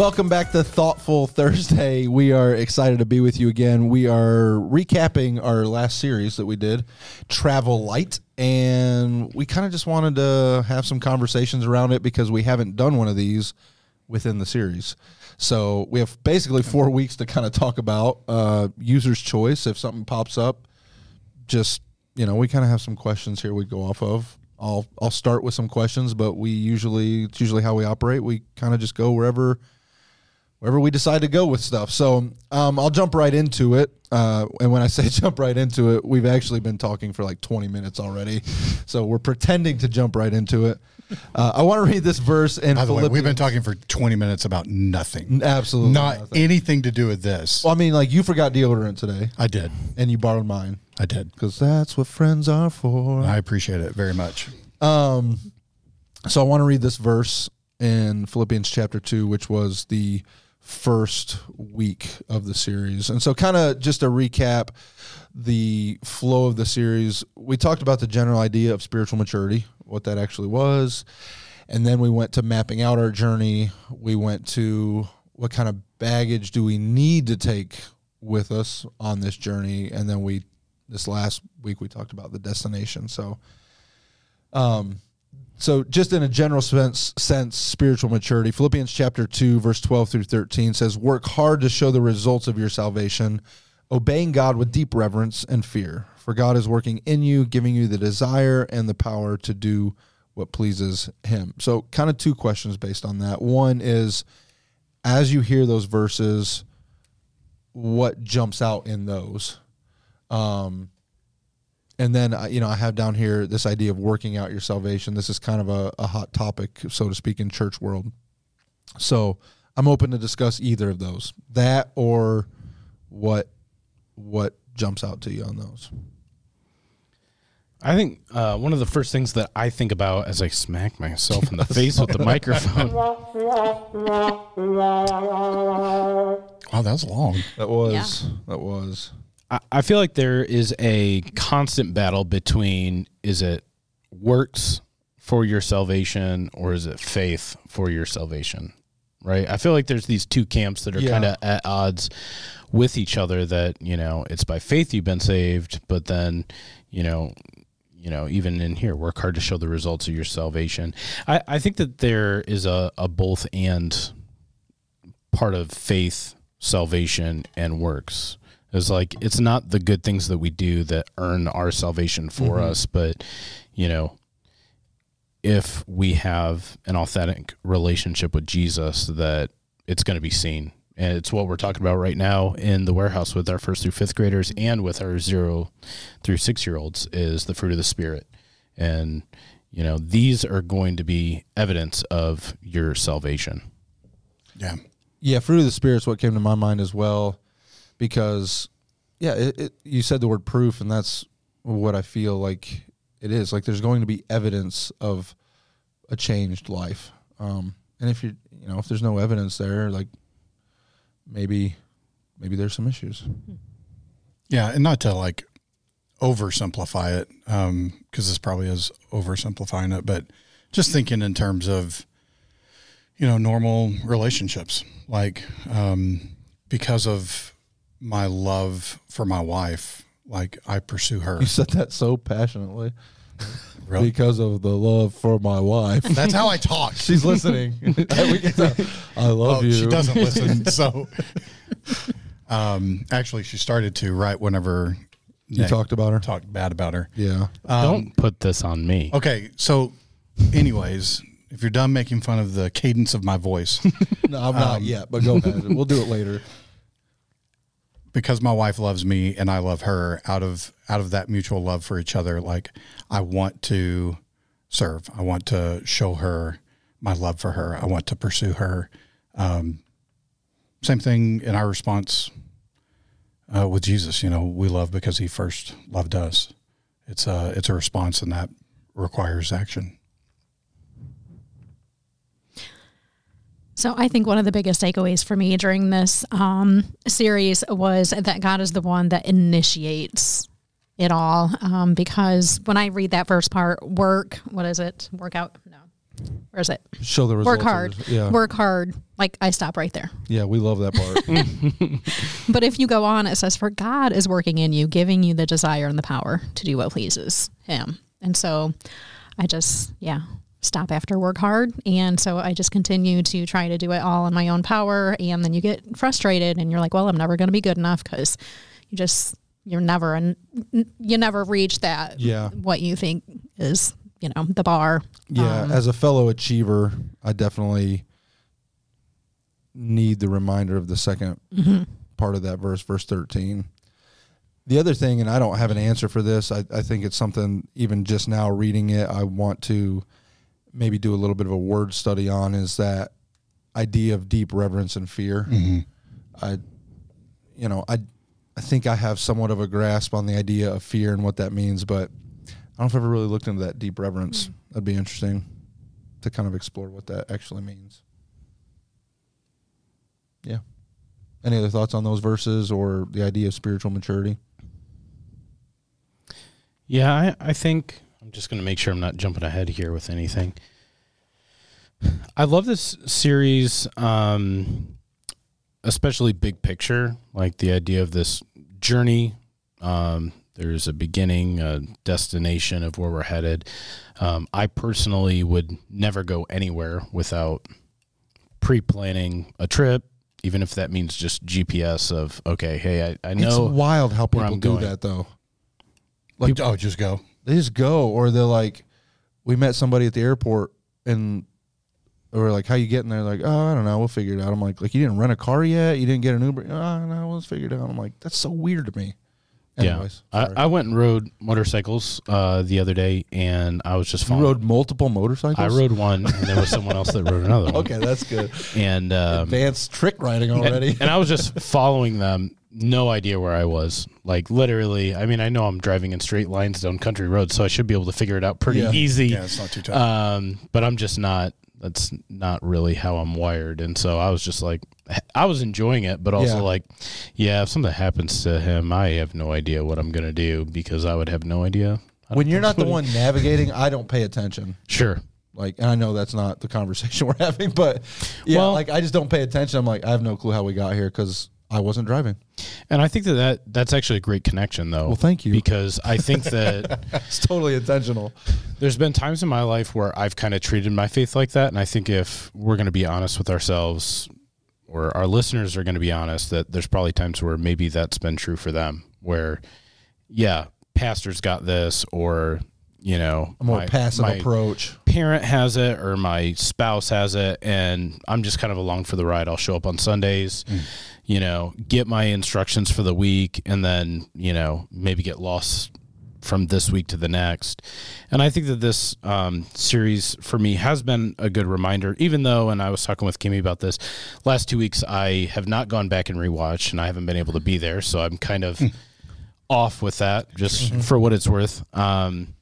Welcome back to Thoughtful Thursday. We are excited to be with you again. We are recapping our last series that we did, Travel Light, and we kind of just wanted to have some conversations around it because we haven't done one of these within the series. So we have basically four weeks to kind of talk about uh, user's choice. If something pops up, just you know, we kind of have some questions here we go off of. I'll I'll start with some questions, but we usually it's usually how we operate. We kind of just go wherever wherever we decide to go with stuff. So um, I'll jump right into it. Uh, and when I say jump right into it, we've actually been talking for like 20 minutes already. So we're pretending to jump right into it. Uh, I want to read this verse in By the way, we've been talking for 20 minutes about nothing. absolutely Not nothing. anything to do with this. Well, I mean, like you forgot deodorant today, I did. and you borrowed mine I did. because that's what friends are for. I appreciate it very much. Um, so I want to read this verse in Philippians chapter two, which was the first week of the series. And so, kind of just to recap the flow of the series, we talked about the general idea of spiritual maturity, what that actually was. And then we went to mapping out our journey. We went to what kind of baggage do we need to take with us on this journey. And then we, this last week, we talked about the destination. So, um, so just in a general sense, sense, spiritual maturity. Philippians chapter two, verse twelve through thirteen says, "Work hard to show the results of your salvation, obeying God with deep reverence and fear, for God is working in you, giving you the desire and the power to do what pleases Him." So, kind of two questions based on that. One is, as you hear those verses, what jumps out in those? Um, and then uh, you know I have down here this idea of working out your salvation. This is kind of a, a hot topic, so to speak, in church world. So I'm open to discuss either of those, that or what what jumps out to you on those. I think uh, one of the first things that I think about as I smack myself in the face with the microphone. Oh, that was long. That was that was I, I feel like there is a constant battle between is it works for your salvation or is it faith for your salvation? Right? I feel like there's these two camps that are Yeah. kind of at odds with each other that, you know, it's by faith you've been saved, but then, you know, you know, even in here, work hard to show the results of your salvation. I, I think that there is a, a both and part of faith, salvation, and works. It's like it's not the good things that we do that earn our salvation for mm-hmm. us, but you know, if we have an authentic relationship with Jesus, that it's going to be seen. And it's what we're talking about right now in the warehouse with our first through fifth graders and with our zero through six year olds is the fruit of the spirit. And, you know, these are going to be evidence of your salvation. Yeah. yeah. Fruit of the spirit is what came to my mind as well, because yeah, it, it, you said the word proof, and that's what I feel like it is. Like there's going to be evidence of a changed life, um, and if you you know if there's no evidence there, like maybe maybe there's some issues. Yeah. And not to like oversimplify it, because this probably is oversimplifying it, but just thinking in terms of, you know, normal relationships. Like, um, because of my love for my wife, like I pursue her. You said that so passionately Really? because of the love for my wife. That's how I talk. She's listening. We can tell. I love Oh, you. she doesn't listen. So, um, actually, she started to right whenever You Nik talked about her. talked bad about her. Yeah. Um, Don't put this on me. Okay, so, anyways, if you're done making fun of the cadence of my voice, No, I'm not yet, but go ahead. We'll do it later. Because my wife loves me and I love her, out of out of that mutual love for each other, like I want to serve. I want to show her my love for her. I want to pursue her. Um, same thing in our response uh, with Jesus. You know, we love because He first loved us. It's a it's a response, and that requires action. So I think one of the biggest takeaways for me during this um, series was that God is the one that initiates it all. Um, because when I read that first part, work, what is it? Work out? No. where is it? Show the results. Work hard. Yeah. Work hard. Like I stop right there. Yeah, we love that part. But if you go on, it says, For God is working in you, giving you the desire and the power to do what pleases Him. And so I just, yeah, stop after work hard. And so I just continue to try to do it all in my own power. And then you get frustrated and you're like, Well, I'm never going to be good enough because you just, you're never, and you never reach that, Yeah. what you think is, you know, the bar. Yeah, Um, as a fellow achiever, I definitely need the reminder of the 2nd Mm-hmm. part of that verse, verse 13. The other thing, and I don't have an answer for this, I, I think it's something, even just now reading it, I want to maybe do a little bit of a word study on is that idea of deep reverence and fear. Mm-hmm. I, you know, I, I think I have somewhat of a grasp on the idea of fear and what that means, but I don't know if I've ever really looked into that deep reverence. Hmm. That'd be interesting to kind of explore what that actually means. Yeah. Any other thoughts on those verses or the idea of spiritual maturity? Yeah, I, I think I'm just going to make sure I'm not jumping ahead here with anything. I love this series, um, especially big picture, like the idea of this journey. Um, there's a beginning, a destination of where we're headed. Um, I personally would never go anywhere without pre planning a trip, even if that means just GPS of, okay, hey, I, I know. it's wild how people do going. that though. Like, oh, just go. They just go, or they're like, we met somebody at the airport, and we're like, "How you getting there?" Like, "Oh, I don't know. We'll figure it out." I'm like, "Like you didn't rent a car yet? You didn't get an Uber? Oh, no, we'll figure it out." I'm like, "That's so weird to me." Anyways, yeah. I, I went and rode motorcycles uh, the other day, and I was just you following. rode multiple motorcycles. I rode one, and there was someone else that rode another one. Okay, that's good. and um, Advanced trick riding and, already. and I was just following them. No idea where I was. Like literally, I mean, I know I'm driving in straight lines down country roads, so I should be able to figure it out pretty Yeah. easy. Yeah, it's not too tough. Um, but I'm just not. That's not really how I'm wired, and so I was just like, I was enjoying it, but also Yeah. like, yeah, if something happens to him, I have no idea what I'm gonna do because I would have no idea. when you're not the one navigating, I don't pay attention. Sure. Like, and I know that's not the conversation we're having, but yeah, Well- like I just don't pay attention. I'm like, I have no clue how we got here because I wasn't driving. And I think that, that that's actually a great connection, though. Well, thank you. Because I think that It's totally intentional. there's been times in my life where I've kind of treated my faith like that. And I think if we're going to be honest with ourselves, or our listeners are going to be honest, that there's probably times where maybe that's been true for them, where, yeah, pastor's got this, or, you know, A more my- passive my approach. parent has it or my spouse has it and I'm just kind of along for the ride. I'll show up on Sundays, mm. You know, get my instructions for the week and then, you know, maybe get lost from this week to the next. And I think that this um, series for me has been a good reminder, even though, and I was talking with Kimmy about this last two weeks, I have not gone back and rewatched and I haven't been able to be there. So I'm kind of off with that just for what it's worth. Um,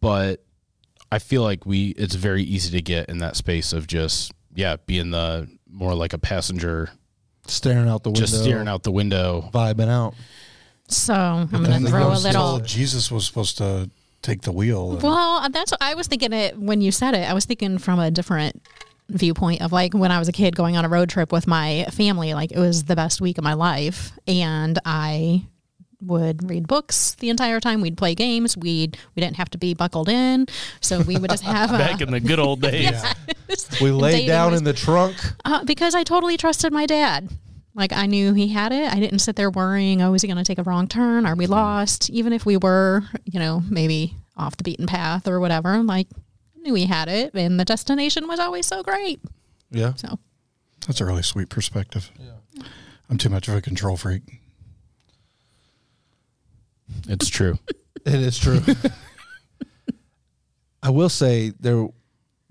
but I feel like we it's very easy to get in that space of just yeah being the more like a passenger Staring out the window. just staring out the window Vibing out. So I'm going to throw a little. Jesus was supposed to take the wheel. and- Well, that's what I was thinking it when you said it. I was thinking from a different viewpoint of like when I was a kid going on a road trip with my family, like it was the best week of my life. And I would read books the entire time. We'd play games. We'd we didn't have to be buckled in. So we would just have back a, in the good old days. We laid down was- in the trunk. uh, because I totally trusted my dad. Like I knew he had it. I didn't sit there worrying, oh, is he going to take a wrong turn? Are we lost? Even if we were, you know, maybe off the beaten path or whatever, like I knew he had it and the destination was always so great. Yeah. So That's a really sweet perspective. Yeah. I'm too much of a control freak. It's true. It is true. I will say there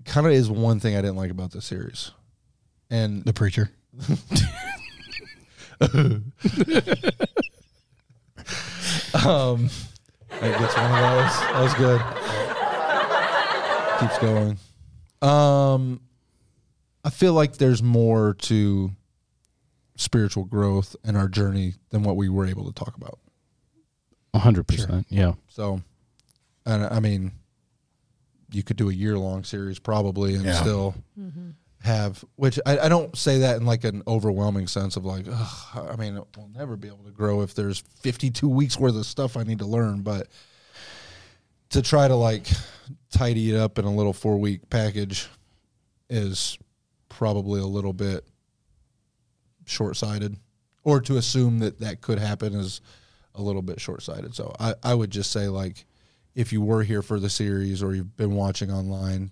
kind of is one thing I didn't like about this series. And The preacher. um gets one of those. That was good. Keeps going. Um I feel like there's more to spiritual growth and our journey than what we were able to talk about. Hundred percent. Yeah. So, and I mean, you could do a year long series probably and Yeah. still mm-hmm. have which I, I don't say that in like an overwhelming sense of like Ugh, I mean we'll never be able to grow if there's 52 weeks worth of stuff I need to learn but to try to like tidy it up in a little four week package is probably a little bit short sighted or to assume that that could happen is a little bit short sighted so I, I would just say like if you were here for the series or you've been watching online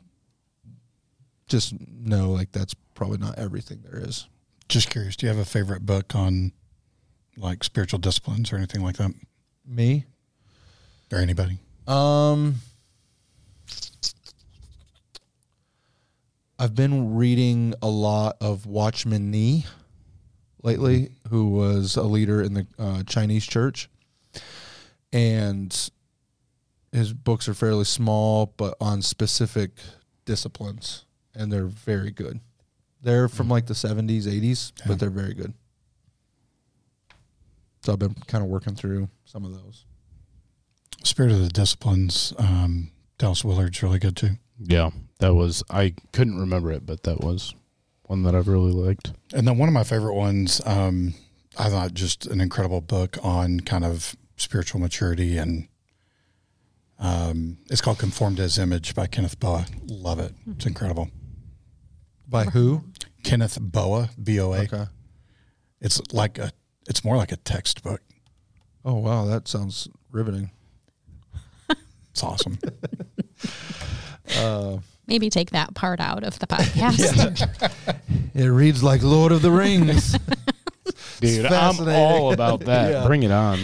just know like that's probably not everything there is. Just curious, do you have a favorite book on like spiritual disciplines or anything like that? Me? Or anybody? Um I've been reading a lot of Watchman Nee lately, who was a leader in the uh, Chinese church. And his books are fairly small, but on specific disciplines, and they're very good. They're from like the 70s, 80s, Yeah. but they're very good. So I've been kind of working through some of those. Spirit of the Disciplines, um, Dallas Willard's really good too. Yeah, that was I couldn't remember it, but that was one that I've really liked. And then one of my favorite ones, um, I thought just an incredible book on kind of spiritual maturity and um, it's called Conformed as Image by Kenneth Boa. Love it. It's incredible. By who? Kenneth Boa, B O A. Okay. It's like a, it's more like a textbook. Oh wow, that sounds riveting. It's awesome. Uh, Maybe take that part out of the podcast. it reads like Lord of the Rings. Dude, I'm all about that. Yeah. Bring it on.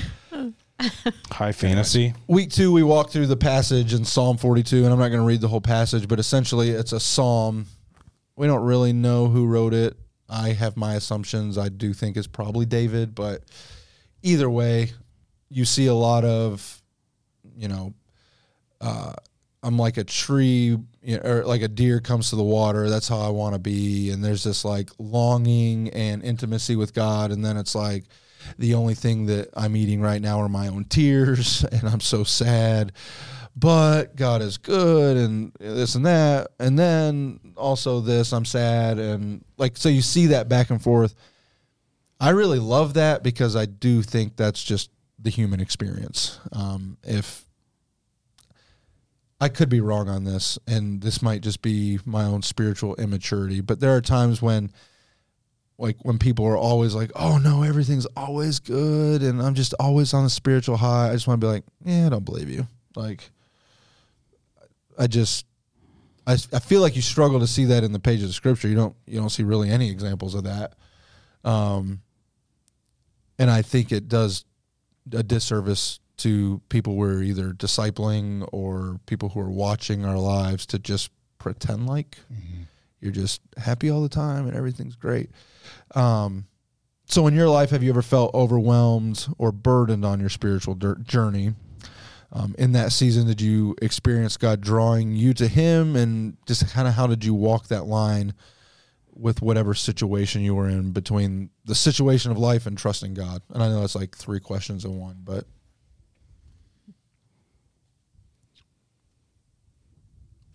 High fantasy. Week two, we walked through the passage in Psalm 42, and I'm not going to read the whole passage, but essentially, it's a psalm. We don't really know who wrote it. I have my assumptions. I do think it's probably David, but either way, you see a lot of, you know, uh, I'm like a tree, you know, or like a deer comes to the water. That's how I want to be. And there's this like longing and intimacy with God. And then it's like the only thing that I'm eating right now are my own tears. And I'm so sad. But God is good and this and that. And then also this, I'm sad. And like, so you see that back and forth. I really love that because I do think that's just the human experience. Um, if I could be wrong on this, and this might just be my own spiritual immaturity, but there are times when, like, when people are always like, "Oh no, everything's always good," and I'm just always on a spiritual high. I just want to be like, "Yeah, I don't believe you." Like, I just, I, I feel like you struggle to see that in the pages of scripture. You don't, you don't see really any examples of that. Um, and I think it does a disservice to people we're either discipling or people who are watching our lives to just pretend like you're just happy all the time and everything's great. Um, so, in your life, have you ever felt overwhelmed or burdened on your spiritual journey? Um, in that season, did you experience God drawing you to Him, and just kind of how did you walk that line with whatever situation you were in between the situation of life and trusting God? And I know that's like three questions in one, but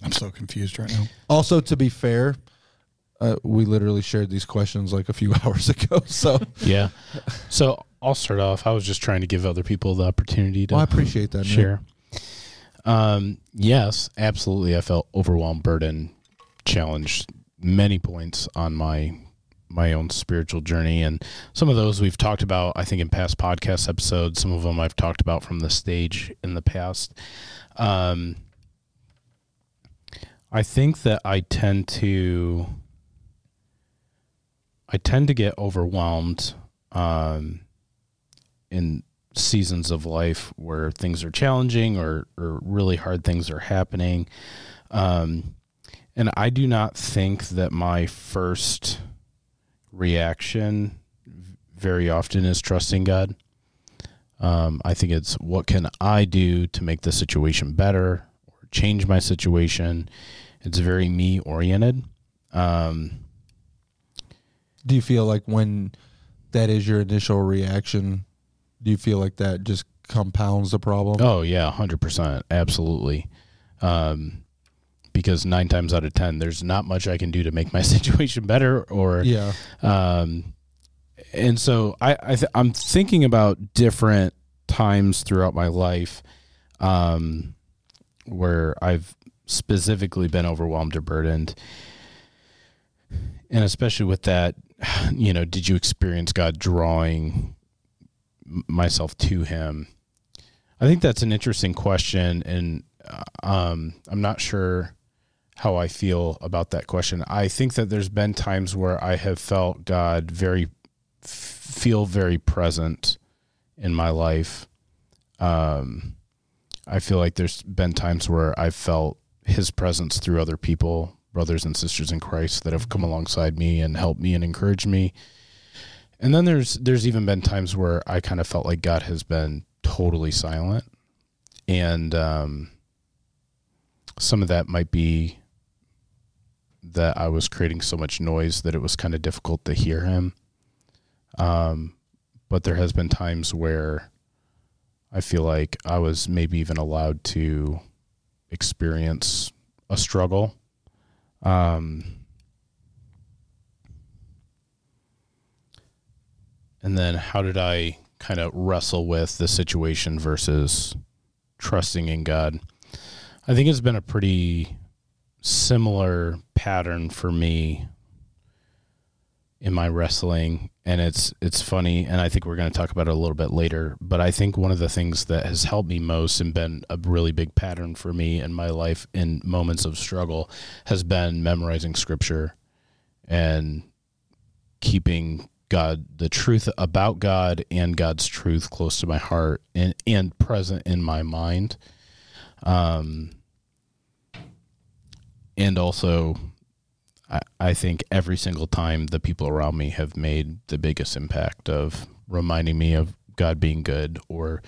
I'm so confused right now. Also, to be fair, uh, we literally shared these questions like a few hours ago. So Yeah. So I'll start off. I was just trying to give other people the opportunity to well, I appreciate that. Nik. share. Um, yes, absolutely. I felt overwhelmed, burdened, challenged many points on my my own spiritual journey, and some of those we've talked about. I think in past podcast episodes. Some of them I've talked about from the stage in the past. Um, I think that I tend to I tend to get overwhelmed um, in seasons of life where things are challenging or, or really hard things are happening. Um, and I do not think that my first reaction very often is trusting God. Um, I think it's what can I do to make the situation better or change my situation. It's very me oriented. Um, Do you feel like when that is your initial reaction, do you feel like that just compounds the problem? Oh yeah, hundred percent, absolutely. Um, because nine times out of ten, there's not much I can do to make my situation better or Yeah. um, and so I, I th- I'm thinking about different times throughout my life um, where I've specifically been overwhelmed or burdened, and especially with that, you know, did you experience God drawing myself to Him? I think that's an interesting question, and uh, um, I'm not sure how I feel about that question. I think that there's been times where I have felt God very feel very present in my life. Um, I feel like there's been times where I've felt His presence through other people, brothers and sisters in Christ, that have come alongside me and helped me and encouraged me. And then there's there's even been times where I kind of felt like God has been totally silent, and um, some of that might be that I was creating so much noise that it was kind of difficult to hear him. Um, but there has been times where I feel like I was maybe even allowed to experience a struggle. Um, and then how did I kind of wrestle with the situation versus trusting in God? I think it's been a pretty similar pattern for me in my wrestling and it's it's funny and I think we're going to talk about it a little bit later but I think one of the things that has helped me most and been a really big pattern for me in my life in moments of struggle has been memorizing scripture and keeping God the truth about God and God's truth close to my heart and and present in my mind. Um and also I, I think every single time the people around me have made the biggest impact of reminding me of God being good or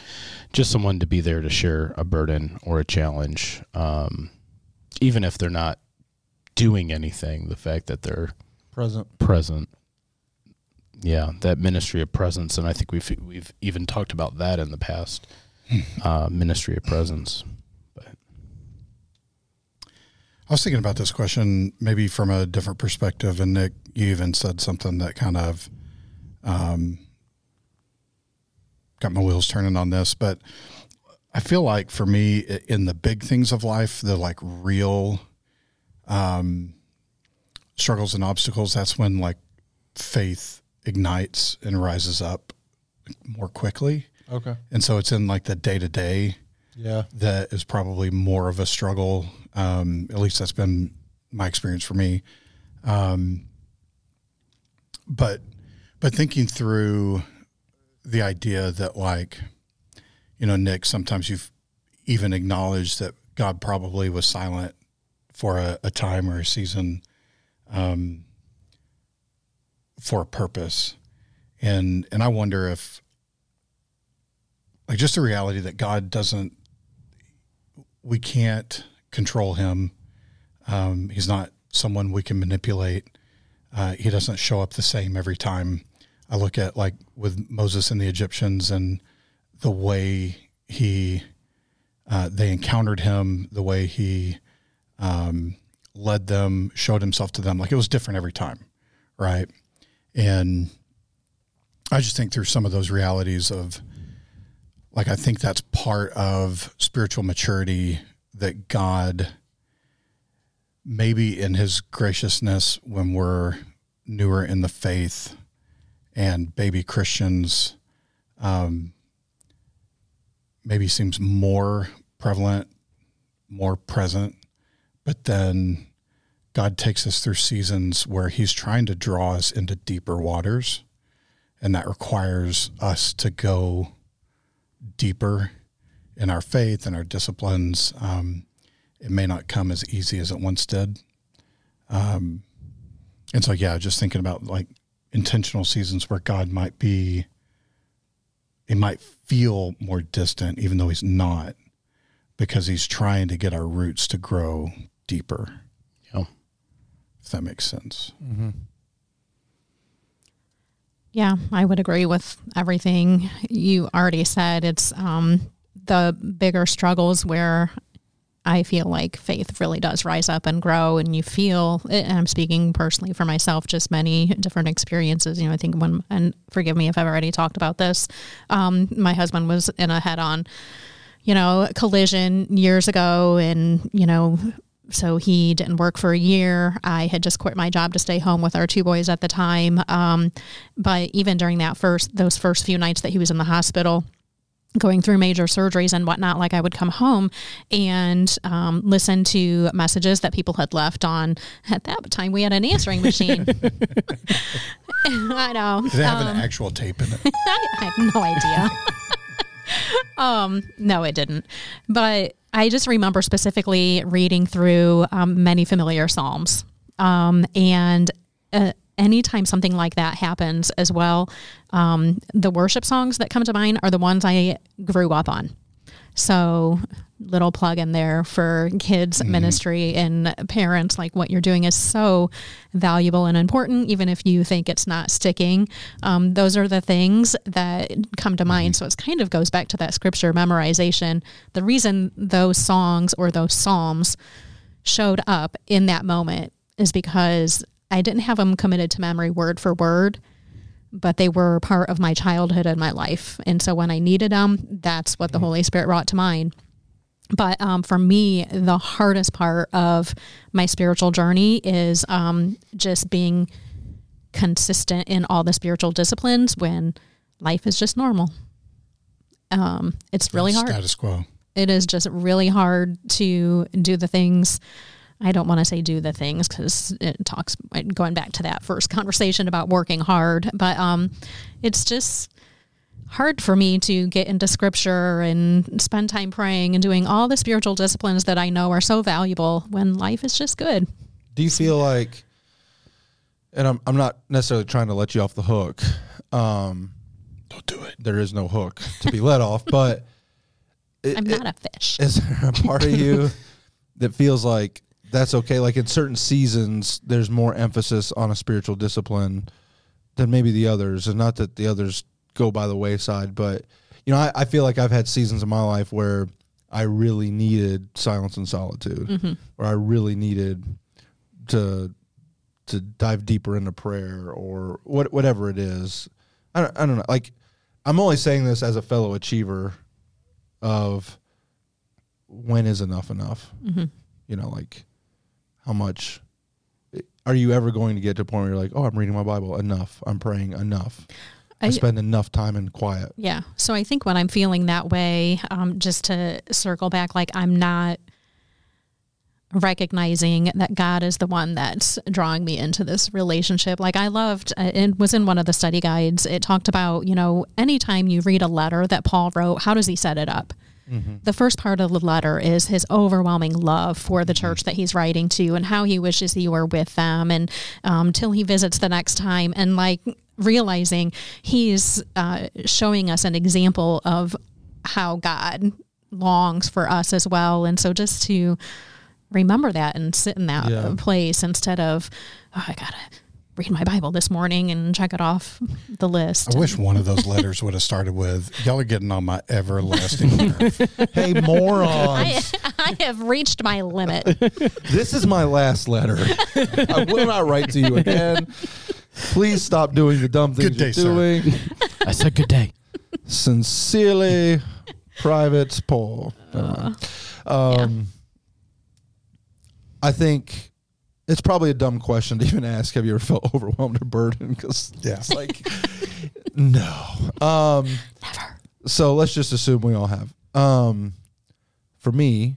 just someone to be there to share a burden or a challenge. Um, even if they're not doing anything, the fact that they're Present. present. Yeah, that ministry of presence, and I think we've we've even talked about that in the past. uh, ministry of presence. I was thinking about this question maybe from a different perspective, and Nik, you even said something that kind of um, got my wheels turning on this. But I feel like for me, in the big things of life, the like real um, struggles and obstacles, that's when like faith ignites and rises up more quickly. Okay. And so it's in like the day to day Yeah. that is probably more of a struggle. Um, at least that's been my experience for me. Um, but but thinking through the idea that like, you know, Nik, sometimes you've even acknowledged that God probably was silent for a, a time or a season, um, for a purpose, and and I wonder if like just the reality that God doesn't we can't control him. Um, he's not someone we can manipulate. Uh, he doesn't show up the same every time. I look at like with Moses and the Egyptians and the way he uh, they encountered him, the way he um, led them, showed himself to them. Like it was different every time, right? And I just think through some of those realities of like I think that's part of spiritual maturity that God maybe in his graciousness when we're newer in the faith and baby Christians um, maybe seems more prevalent, more present, but then God takes us through seasons where he's trying to draw us into deeper waters and that requires us to go deeper in our faith and our disciplines. Um, it may not come as easy as it once did. Um, and so, yeah, just thinking about like intentional seasons where God might be, it might feel more distant, even though he's not, because he's trying to get our roots to grow deeper. Yeah. If that makes sense. Yeah, I would agree with everything you already said. It's um, the bigger struggles where I feel like faith really does rise up and grow, and you feel. And I'm speaking personally for myself, just many different experiences. You know, I think when and forgive me if I've already talked about this. Um, my husband was in a head-on, you know, collision years ago, and you know. So he didn't work for a year. I had just quit my job to stay home with our two boys at the time. Um, but even during that first, those first few nights that he was in the hospital, going through major surgeries and whatnot, like I would come home and um, listen to messages that people had left on. At that time, we had an answering machine. I know. Did it have an actual tape in it? I, I have no idea. um, no, it didn't. But I just remember specifically reading through um, many familiar psalms, um, and uh, anytime something like that happens as well, um, the worship songs that come to mind are the ones I grew up on. So, little plug in there for kids ministry and parents. Like what you're doing is so valuable and important, even if you think it's not sticking. Um, those are the things that come to mind. So, it kind of goes back to that scripture memorization. The reason those songs or those psalms showed up in that moment is because I didn't have them committed to memory word for word, but they were part of my childhood and my life. And so when I needed them, that's what the Holy Spirit brought to mind. But um, for me, the hardest part of my spiritual journey is um, just being consistent in all the spiritual disciplines when life is just normal. Um, it's really hard Status quo. it is just really hard to do the things I don't want to say do the things because it talks going back to that first conversation about working hard, but um, it's just hard for me to get into scripture and spend time praying and doing all the spiritual disciplines that I know are so valuable when life is just good. Do you feel like, and I'm, I'm not necessarily trying to let you off the hook. Um, Don't do it. there is no hook to be let off, but it- I'm it- not a fish. is there a part of you that feels like that's okay? Like in certain seasons, there's more emphasis on a spiritual discipline than maybe the others, and not that the others go by the wayside, but you know, I, I feel like I've had seasons in my life where I really needed silence and solitude, mm-hmm. or I really needed to to dive deeper into prayer or what whatever it is. I don't, I don't know. Like I'm only saying this as a fellow achiever of when is enough enough? Mm-hmm. You know, like how much are you ever going to get to a point where you're like, oh, I'm reading my Bible enough, I'm praying enough, I, I- spend enough time in quiet. Yeah. So I think when I'm feeling that way, um, just to circle back, like I'm not recognizing that God is the one that's drawing me into this relationship. Like I loved, uh, it was in one of the study guides. It talked about, you know, anytime you read a letter that Paul wrote, how does he set it up? The first part of the letter is his overwhelming love for the church that he's writing to and how he wishes he were with them and um, till he visits the next time and like realizing he's uh, showing us an example of how God longs for us as well. And so just to remember that and sit in that Yeah. place instead of, oh, I got to read my Bible this morning and check it off the list. I wish one of those letters would have started with, y'all are getting on my everlasting nerve. hey, morons! I, I have reached my limit. this is my last letter. I will not write to you again. Please stop doing the dumb things Good day, you're sir. doing. I said good day. Sincerely, Private Paul. Uh, um, I think it's probably a dumb question to even ask. Have you ever felt overwhelmed or burdened? Because Yeah. it's like, no. Um, Never. so let's just assume we all have. Um, for me,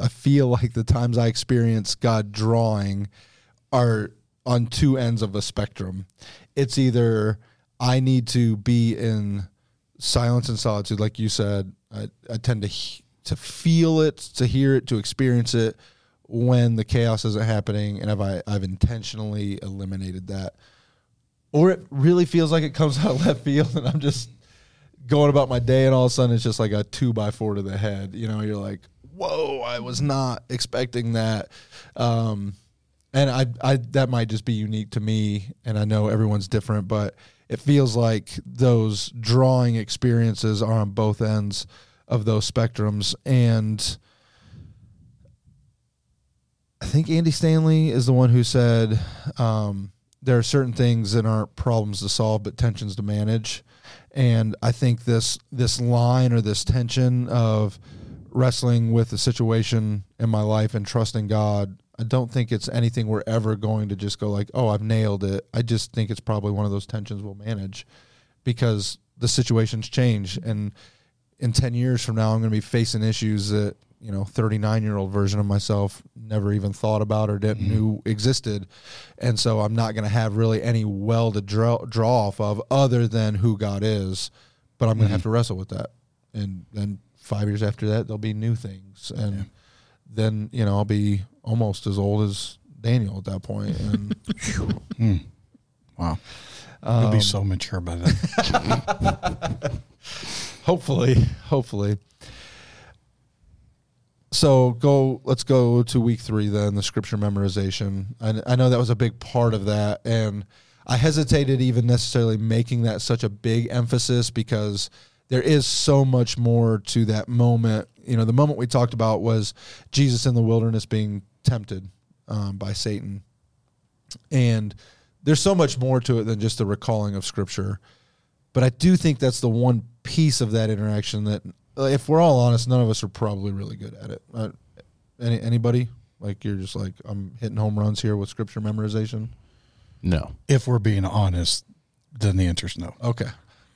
I feel like the times I experience God drawing are on two ends of a spectrum. It's either I need to be in silence and solitude, like you said. I, I tend to he- to feel it, to hear it, to experience it when the chaos isn't happening, and have I I've intentionally eliminated that, or it really feels like it comes out of left field, and I'm just going about my day, and all of a sudden it's just like a two by four to the head. You know, you're like, whoa, I was not expecting that. Um, and I, I, that might just be unique to me, and I know everyone's different, but it feels like those drawing experiences are on both ends of those spectrums, and think Andy Stanley is the one who said um, there are certain things that aren't problems to solve, but tensions to manage. And I think this this line or this tension of wrestling with the situation in my life and trusting God, I don't think it's anything we're ever going to just go like, oh, I've nailed it. I just think it's probably one of those tensions we'll manage because the situations change and in 10 years from now i'm going to be facing issues that you know 39 year old version of myself never even thought about or didn't mm-hmm. knew existed. And so i'm not going to have really any well to draw, draw off of other than who god is but i'm going to mm-hmm. have to wrestle with that. And then five years after that there'll be new things. And then you know i'll be almost as old as daniel at that point. And hmm. Wow. You'll Um, be so um, mature by then. hopefully hopefully so go let's go to week three then the scripture memorization. I, I know that was a big part of that and i hesitated even necessarily making that such a big emphasis because there is so much more to that moment. You know the moment we talked about was jesus in the wilderness being tempted um, by satan. And there's so much more to it than just the recalling of scripture. But I do think that's the one piece of that interaction that, if we're all honest, none of us are probably really good at it. Uh, any anybody like you're just like I'm hitting home runs here with scripture memorization. No. if we're being honest, then the answer is no. Okay,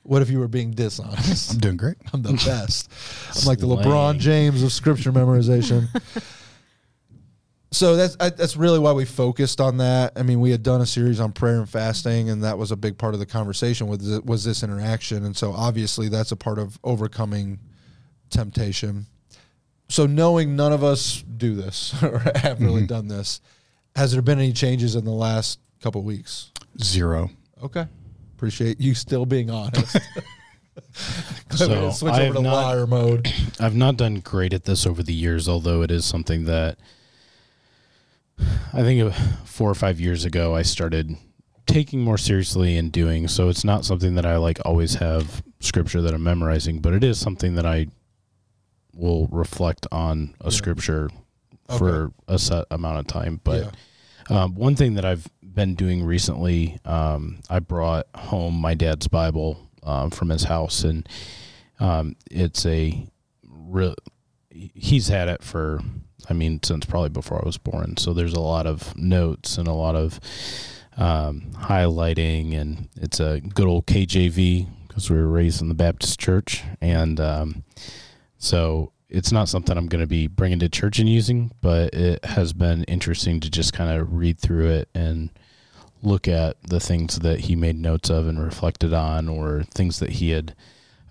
what if you were being dishonest? I'm doing great. I'm the best. I'm like the LeBron James of scripture memorization. so that's I, that's really why we focused on that. I mean, we had done a series on prayer and fasting, and that was a big part of the conversation. Was was this interaction? And so obviously that's a part of overcoming temptation. So knowing none of us do this or have really done this, has there been any changes in the last couple of weeks? Zero. Okay, appreciate you still being honest. So, switch I over to not- liar mode. I've not done great at this over the years, although it is something that I think uh, four or five years ago I started taking more seriously and doing. So it's not something that I like always have scripture that I'm memorizing, but it is something that I will reflect on a Yeah. scripture for a set amount of time. But yeah. um, one thing that I've been doing recently, um, I brought home my dad's Bible um, from his house, and um, it's a real. He's had it for, I mean, since probably before I was born. So there's a lot of notes and a lot of um, highlighting, and it's a good old KJV because we were raised in the Baptist church, and um, so it's not something I'm going to be bringing to church and using, but it has been interesting to just kind of read through it and look at the things that he made notes of and reflected on, or things that he had.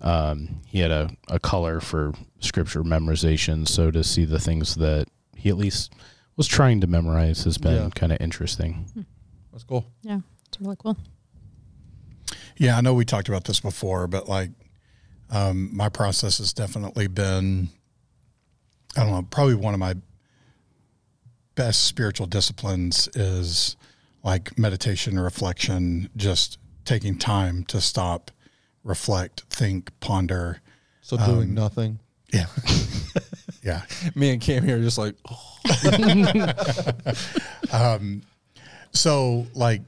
Um, he had a, a color for scripture memorization, so to see the things that he at least was trying to memorize has been Yeah. kind of interesting. That's cool. Yeah, it's really cool. Yeah, I know we talked about this before, but like um, my process has definitely been, I don't know, probably one of my best spiritual disciplines is like meditation, reflection, just taking time to stop, reflect, think, ponder. So doing nothing. Yeah. yeah. Me and Cam here are just like, So like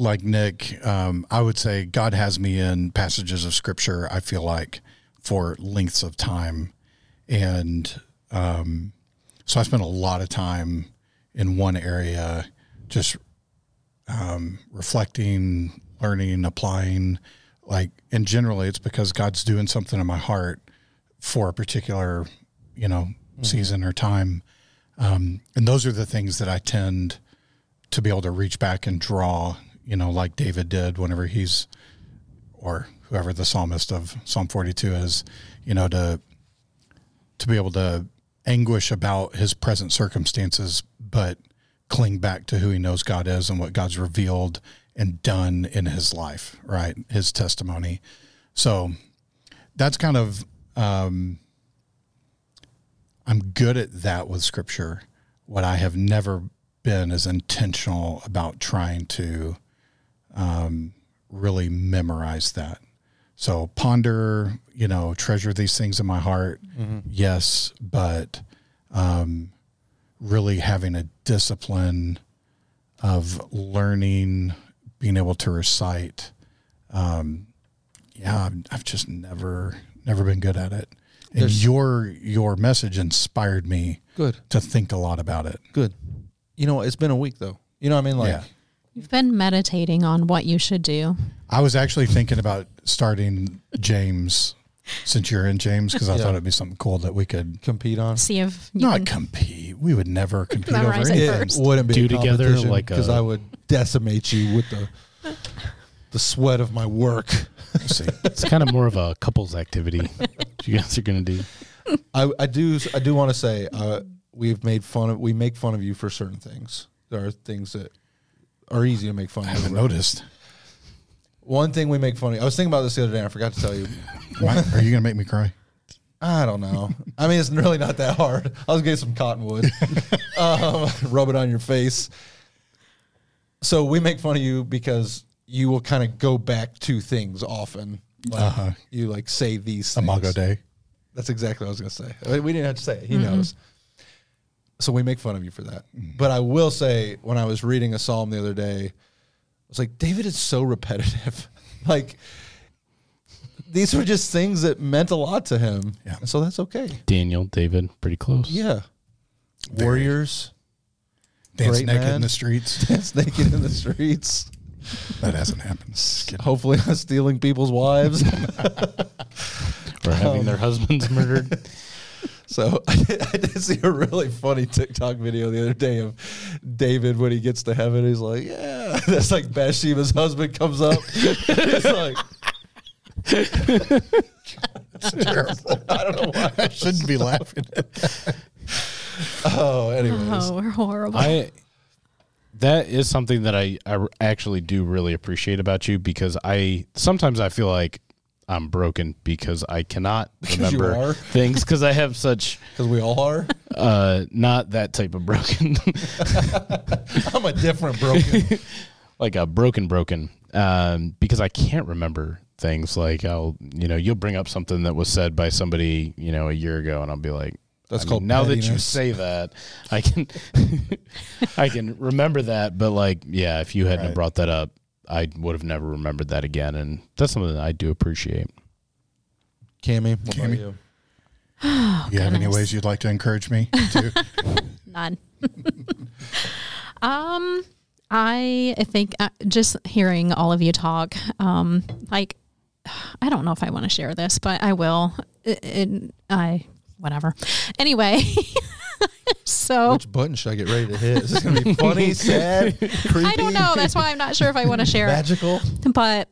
like Nik, um, I would say God has me in passages of scripture, I feel like, for lengths of time. And um, so I spend a lot of time in one area just um, reflecting, learning, applying. Like, and generally it's because God's doing something in my heart for a particular, you know, season or time. Um, and those are the things that I tend to be able to reach back and draw, you know, like David did whenever he's, or whoever the psalmist of Psalm 42 is, you know, to, to be able to anguish about his present circumstances, but cling back to who he knows God is and what God's revealed and done in his life, right? His testimony. So that's kind of, um, I'm good at that with scripture. What I have never been is intentional about trying to um, really memorize that. So ponder, you know, treasure these things in my heart. Yes, but um, really having a discipline of learning, being able to recite. Um, yeah, I've, I've just never never been good at it. And There's- your your message inspired me Good. to think a lot about it. Good. You know, it's been a week though. You know what I mean? Like, Yeah. You've been meditating on what you should do. I was actually thinking about starting James since you're in James because I Yeah. thought it'd be something cool that we could compete on. See if you not can compete. We would never compete over Memorize it anything. It wouldn't be Do a together like because a- I would decimate you with the the sweat of my work. See. It's kind of more of a couples activity you guys are going to do. I, I do I do want to say uh, we've made fun of we make fun of you for certain things. There are things that are easy to make fun I haven't noticed. One thing we make fun of. I was thinking about this the other day. and I forgot to tell you. Are you gonna make me cry? I don't know. I mean, it's really not that hard. I was getting some cottonwood, um, rub it on your face. So we make fun of you because you will kind of go back to things often. Like Uh-huh. You like say these things. Imago Dei. That's exactly what I was going to say. I mean, We didn't have to say it. He knows. So we make fun of you for that. Mm. But I will say, when I was reading a psalm the other day, I was like, David is so repetitive. like, these were just things that meant a lot to him. Yeah. And so that's okay. Daniel, David, pretty close. Yeah. Very. Warriors, Dance Great naked man. in the streets. dance naked in the streets, That hasn't happened. Hopefully not stealing people's wives. Or having their husbands murdered. So I did, I did see a really funny TikTok video the other day of David when he gets to heaven. He's like, "Yeah," that's like Bathsheba's husband comes up. it's like It's terrible. I don't know why. I shouldn't be laughing. Oh, anyways, Oh, we're horrible. I that is something that I, I actually do really appreciate about you because I sometimes I feel like I'm broken because I cannot remember things because I have such because we all are. uh not that type of broken I'm a different broken. like a broken broken um because I can't remember things like I'll you know you'll bring up something that was said by somebody you know a year ago and I'll be like That's I called mean, now that you say that I can I can remember that but like yeah if you hadn't Right. brought that up I would have never remembered that again and that's something that I do appreciate Cammie, what about Cammie? you? you have any ways you'd like to encourage me to? None. um, I think uh, just hearing all of you talk, um, like, I don't know if I want to share this, but I will. It, it, I whatever. Anyway, so Which button should I get ready to hit? Is this gonna be funny, sad, creepy, I don't know. That's why I'm not sure if I want to share it. magical? but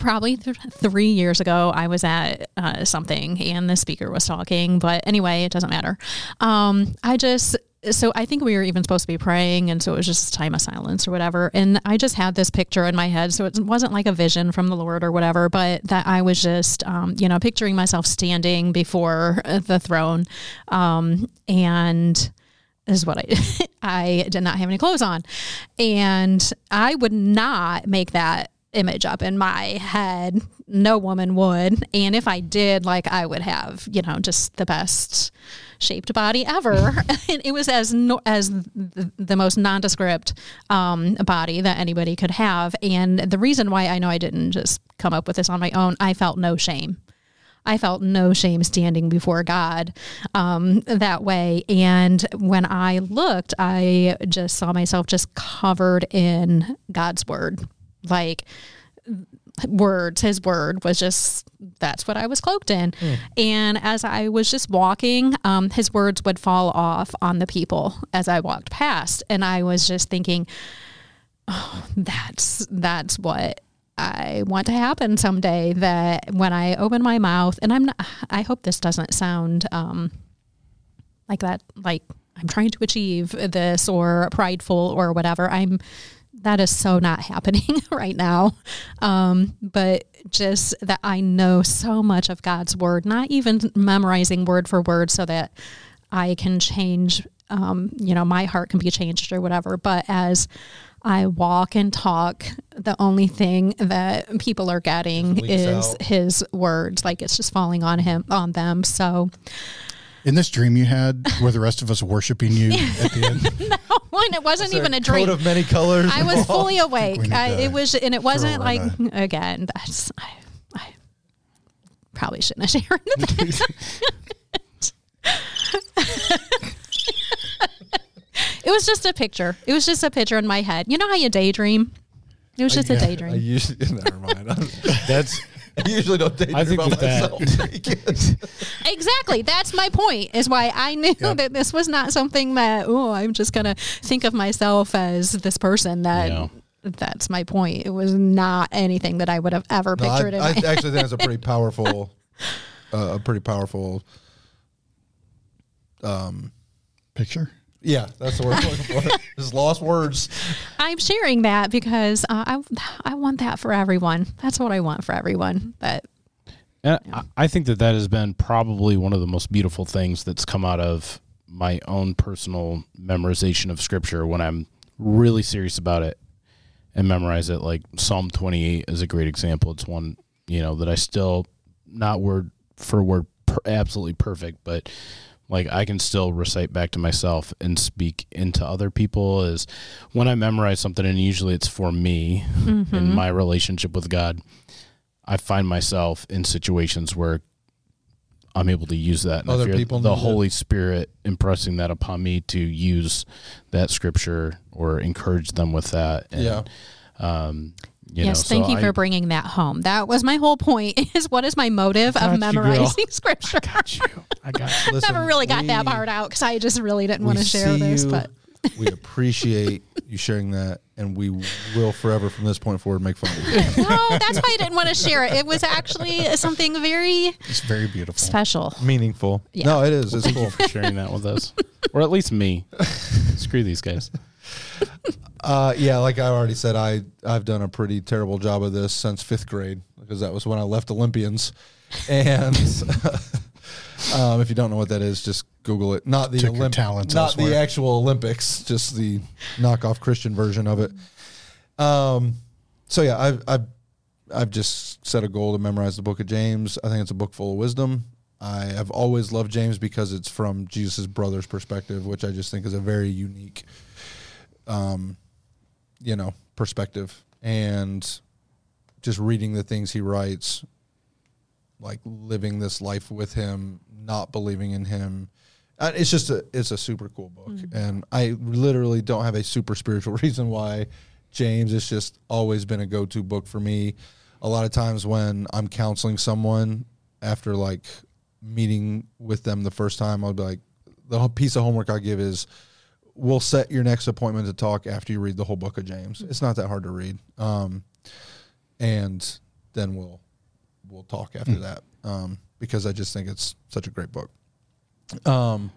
probably th- three years ago i was at uh, something and the speaker was talking but anyway it doesn't matter um, i just so i think we were even supposed to be praying and so it was just a time of silence or whatever and i just had this picture in my head so it wasn't like a vision from the lord or whatever but that i was just um, you know picturing myself standing before uh, the throne um, and this is what I I did not have any clothes on. And I would not make that image up in my head. No woman would. And if I did, like I would have, you know, just the best shaped body ever. and it was as no, as the, the most nondescript um, body that anybody could have. And the reason why I know I didn't just come up with this on my own, I felt no shame. I felt no shame standing before God um, that way. And when I looked, I just saw myself just covered in God's word. Like words, his word was just, that's what I was cloaked in. And as I was just walking, um, his words would fall off on the people as I walked past. And I was just thinking, oh, that's, that's what I want to happen someday that when I open my mouth and I'm not I hope this doesn't sound um like that like I'm trying to achieve this or prideful or whatever. I'm that is so not happening right now. Um but just that I know so much of God's word, not even memorizing word for word so that I can change um you know my heart can be changed or whatever, but as I walk and talk. The only thing that people are getting is out. his words. Like it's just falling on him, on them. So In this dream you had, were the rest of us worshiping you at the end? When it wasn't Is even a a dream. coat of many colors. I was fully awake. I, it was, and it wasn't like in again. That's I, I probably shouldn't have shared that. it was just a picture. It was just a picture in my head. You know how you daydream? It was just a yeah. I daydream. usually never mind. That's I usually don't daydream I think about myself. that- Exactly. That's my point. Is why I knew that this was not something that oh, I'm just gonna think of myself as this person. That Yeah. that's my point. It was not anything that I would have ever No, I, pictured in I actually think that's a pretty powerful, uh, a pretty powerful. um, Picture. Yeah, that's the word I'm looking for. Just lost words. I'm sharing that because uh, I I want that for everyone. That's what I want for everyone. That And I I think that that has been probably one of the most beautiful things that's come out of my own personal memorization of scripture when I'm really serious about it and memorize it. Like Psalm 28 is a great example. It's one, you know, that I still, not word for word, per, absolutely perfect, but like I can still recite back to myself and speak into other people is when I memorize something and usually it's for me in my relationship with God. I find myself in situations where I'm able to use that. And Other feel people the need it. Holy Spirit impressing that upon me to use that scripture or encourage them with that. And, Yeah. Um, you yes, know, thank so you for I- bringing that home. That was my whole point. Is what is my motive of memorizing girl. scripture? got you. I got you. Listen, Never really got that part out because I just really didn't want to share see this. you. But we appreciate you sharing that, and we will forever from this point forward make fun of you. no, that's why I didn't want to share it. It was actually something very It's very beautiful. special. Meaningful. Yeah. No, it is. It's Thank cool. you for sharing that with us, or at least me. Screw these guys. Uh, yeah, like I already said, I I've done a pretty terrible job of this since fifth grade because that was when I left Olympians, and um, if you don't know what that is, just Google it. Not the Olymp- talents not the actual Olympics, just the knockoff Christian version of it. Um, so yeah, I've I've I've just set a goal to memorize the Book of James. I think it's a book full of wisdom. I have always loved James because it's from Jesus' brother's perspective, which I just think is a very unique um, you know, perspective and just reading the things he writes, like living this life with him, not believing in him. Uh, It's just a it's a super cool book, and I literally don't have a super spiritual reason why James. It's just always been a go to book for me. A lot of times when I'm counseling someone after like meeting with them the first time, I'll be like, the piece of homework I give is we'll set your next appointment to talk after you read the whole book of James. It's not that hard to read. Um, and then we'll we'll talk after that um, because I just think it's such a great book. Um,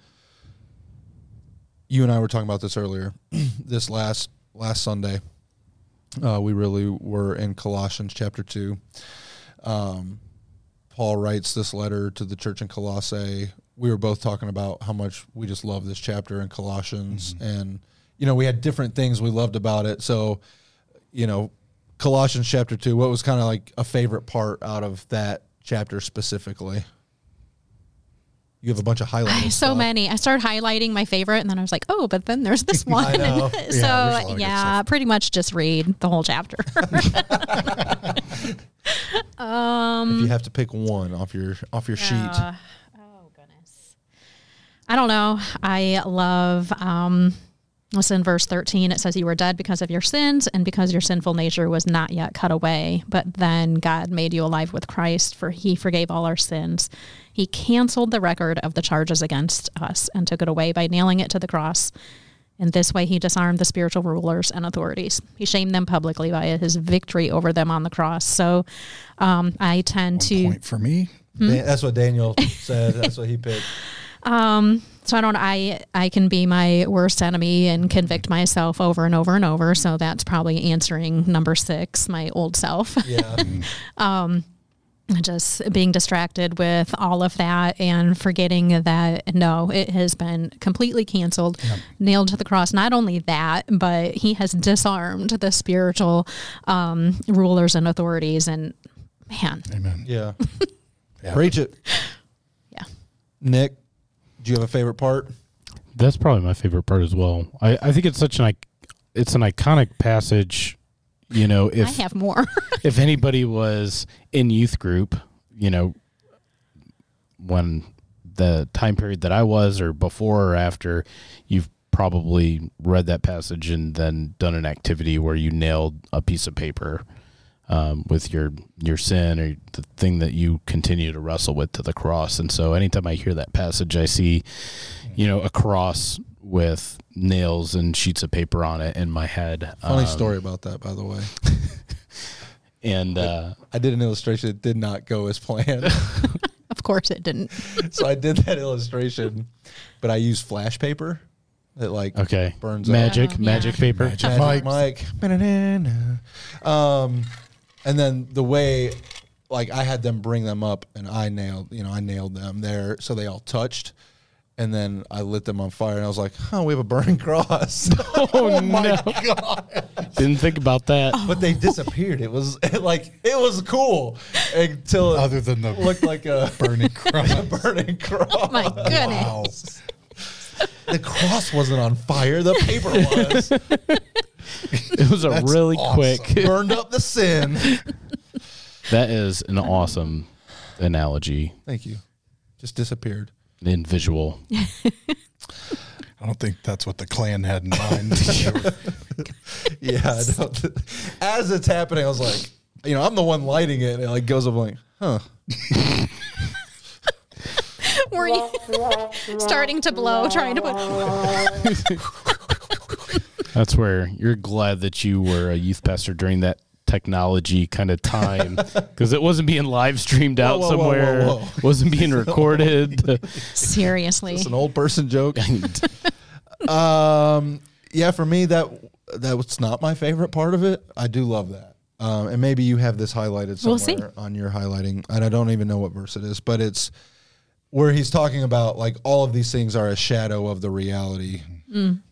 you and I were talking about this earlier. this last last Sunday, uh, we really were in Colossians chapter two. Um, Paul writes this letter to the church in Colossae. We were both talking about how much we just love this chapter in Colossians, and you know we had different things we loved about it. So, you know, Colossians chapter two. What was kind of like a favorite part out of that chapter specifically? You have a bunch of highlights. I, so many. I started highlighting my favorite, and then I was like, "Oh, but then there's this one." know. so Yeah, there's a lot of good yeah, pretty much just read the whole chapter. if you have to pick one off your off your sheet, Uh, goodness. I don't know. I love um listen verse 13 it says you were dead because of your sins and because your sinful nature was not yet cut away but then God made you alive with Christ for he forgave all our sins he canceled the record of the charges against us and took it away by nailing it to the cross in this way he disarmed the spiritual rulers and authorities he shamed them publicly by his victory over them on the cross so um, I tend to Point for me. Dan- that's what Daniel said. That's what he picked. Um, so I don't. I I can be my worst enemy and convict myself over and over and over. So that's probably answering number six, my old self. Yeah, um, Just being distracted with all of that and forgetting that no, it has been completely canceled, nailed to the cross. Not only that, but he has disarmed the spiritual um, rulers and authorities. And man, Amen. yeah. Yeah. Preach it, yeah. Nik. Do you have a favorite part? That's probably my favorite part as well. I, I think it's such an ic- it's an iconic passage. You know, if I have more. if anybody was in youth group, you know, when the time period that I was, or before or after, you've probably read that passage and then done an activity where you nailed a piece of paper um, with your your sin or the thing that you continue to wrestle with to the cross. And so, anytime I hear that passage, I see, you know, a cross with nails and sheets of paper on it in my head. Funny Um, story about that, by the way. And uh, I did an illustration that did not go as planned. of course, it didn't. so I did that illustration, but I used flash paper that like okay, burns up. magic, Oh, yeah. magic paper. Magic. Magic Mike. Mike. Um, and then the way, like, I had them bring them up, and I nailed, you know, I nailed them there, so they all touched, and then I lit them on fire, and I was like, "Oh, we have a burning cross," oh, oh, my god! Didn't think about that. but they disappeared. It was like it was cool until it Other than the looked like a burning cross. a burning cross. Oh my goodness. Wow. The cross wasn't on fire; the paper was. It was a That's really awesome. quick. Burned up the sin. That is an awesome analogy Thank you. Just disappeared. in visual. I don't think that's what the Klan had in mind. They were- Yeah, I don't. As it's happening, I was like, you know, I'm the one lighting it, and it like goes up like, huh. Were you starting to blow, trying to put? That's where you're glad that you were a youth pastor during that technology kind of time because it wasn't being live streamed out Whoa, whoa, whoa, whoa, somewhere, whoa. wasn't being recorded. Seriously. It's an old person joke. um, yeah, for me that that was not my favorite part of it. I do love that. Um, and maybe you have this highlighted We'll somewhere on your highlighting, and I don't even know what verse it is, but it's where he's talking about like all of these things are a shadow of the reality.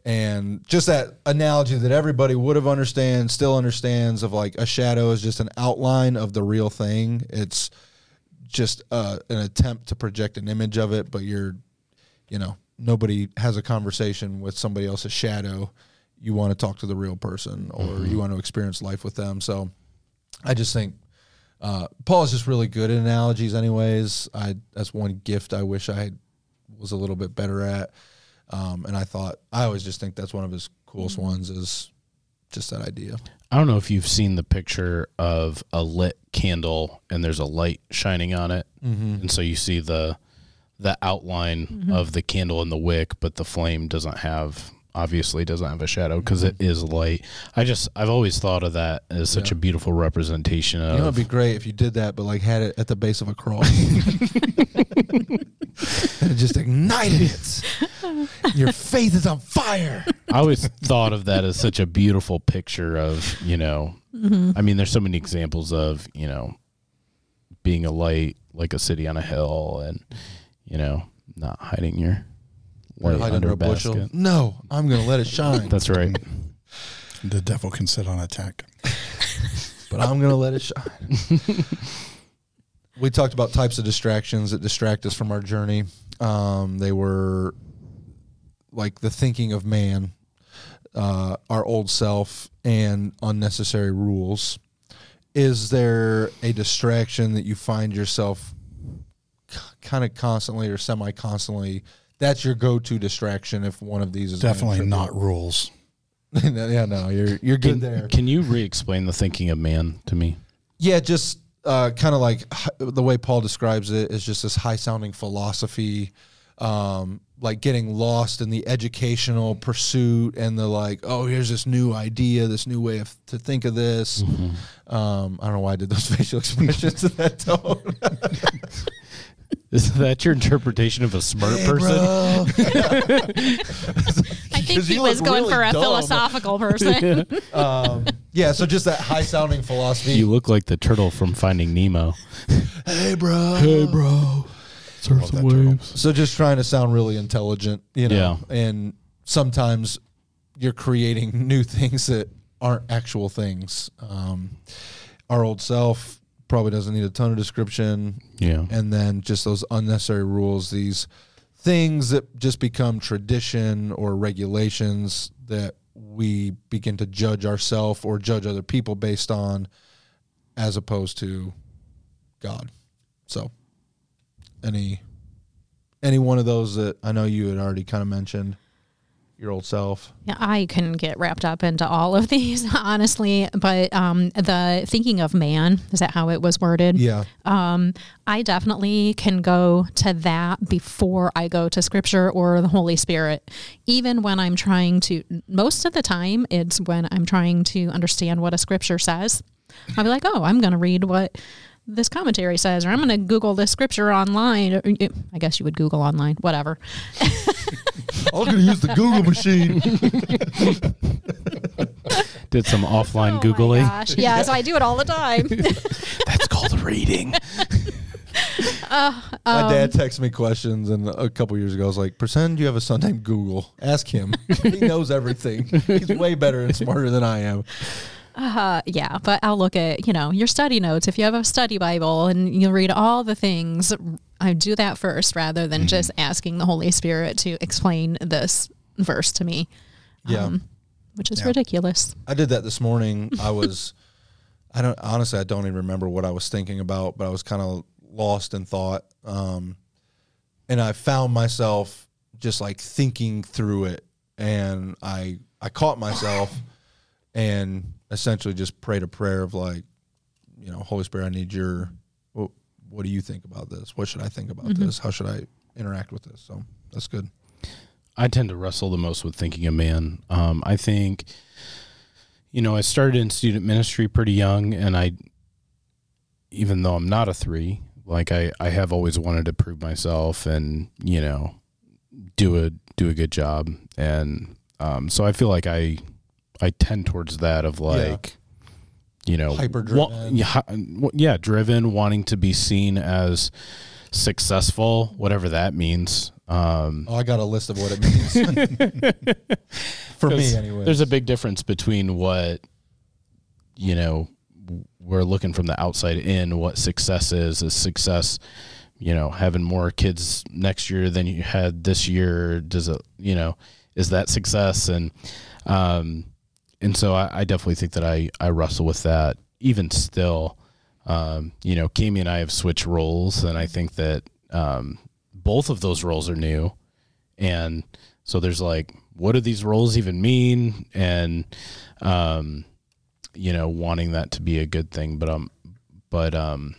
And just that analogy that everybody would have understand, still understands of like a shadow is just an outline of the real thing. It's just uh, an attempt to project an image of it, but you're, you know, nobody has a conversation with somebody else's shadow. You want to talk to the real person, or you want to experience life with them. So, I just think uh, Paul is just really good at analogies. Anyways, I that's one gift I wish I was a little bit better at. Um, and I thought I always just think that's one of his coolest ones is just that idea. I don't know if you've seen the picture of a lit candle and there's a light shining on it, and so you see the the outline of the candle and the wick, but the flame doesn't have obviously doesn't have a shadow because mm-hmm. is light. I just I've always thought of that as such a beautiful representation of You know, it'd be great if you did that, but like had it at the base of a cross and it just ignited it. Your faith is on fire. I always thought of that as such a beautiful picture of, you know, mm-hmm. I mean, there's so many examples of, you know, being a light like a city on a hill and, you know, not hiding your light Hide under, under a a bushel. basket. No, I'm gonna let it shine, That's right. the devil can sit on a tack. but I'm gonna let it shine. we talked about types of distractions that distract us from our journey. Um, they were like the thinking of man, uh, our old self, and unnecessary rules. Is there a distraction that you find yourself kind of constantly or semi constantly? That's your go to distraction if one of these is Definitely not you. rules. yeah, no, you're you're good Can, there. can you re explain the thinking of man to me? Yeah, just uh, kind of like the way Paul describes it is just this high sounding philosophy, um, like getting lost in the educational pursuit and the like. Oh, here's this new idea, this new way of to think of this. Um, I don't know why I did those facial expressions in that tone. Is that your interpretation of a smart person? I think 'Cause he you was look going really for a dumb. philosophical person. um, yeah, so just that high sounding philosophy. You look like the turtle from Finding Nemo. hey, bro. Hey bro. Surf Love that turtle. So just trying to sound really intelligent, you know, and sometimes you're creating new things that aren't actual things. Um, our old self probably doesn't need a ton of description, Yeah. and then just those unnecessary rules, these things that just become tradition or regulations that we begin to judge ourselves or judge other people based on as opposed to God. So any any one of those that I know you had already kind of mentioned your old self. Yeah, I couldn't get wrapped up into all of these, honestly. But um, the thinking of man, is that how it was worded? Yeah. Um, I definitely can go to that before I go to scripture or the Holy Spirit. Even when I'm trying to, most of the time, it's when I'm trying to understand what a scripture says. I'll be like, oh, I'm going to read what this commentary says, or I'm going to Google this scripture online. I guess you would Google online, whatever. I was going to use the Google machine. Did some offline Oh my Googling. gosh. Yeah, so I do it all the time. That's called reading. Uh, my dad um, texted me questions, and a couple years ago, I was like, "Pretend you have a son named Google. Ask him. he knows everything. He's way better and smarter than I am." Uh, yeah, but I'll look at, you know, your study notes. If you have a study Bible and you read all the things, I do that first rather than just asking the Holy Spirit to explain this verse to me, Yeah, which is ridiculous. I did that this morning. I was, I don't honestly, I don't even remember what I was thinking about, but I was kind of lost in thought, um, and I found myself just like thinking through it, and I I caught myself, and essentially just prayed a prayer of like, you know, Holy Spirit, I need your, what, what do you think about this? What should I think about this? How should I interact with this? So that's good. I tend to wrestle the most with thinking of man. Um, I think, you know, I started in student ministry pretty young, and I, even though I'm not a three, like I, I have always wanted to prove myself and you know, do a do a good job, and um, so I feel like I, I tend towards that of like, you know, Hyper-driven. wa- yeah, yeah, driven, wanting to be seen as successful, whatever that means. Um, Oh, I got a list of what it means. For me, anyway. There's a big difference between what you know we're looking from the outside in. What success is is success. You know, having more kids next year than you had this year. Does it? You know, is that success? And um, and so I, I definitely think that I I wrestle with that even still. Um, you know, Kimi and I have switched roles, and I think that um, both of those roles are new, and so there's like, what do these roles even mean? And um, you know, wanting that to be a good thing, but um, but um,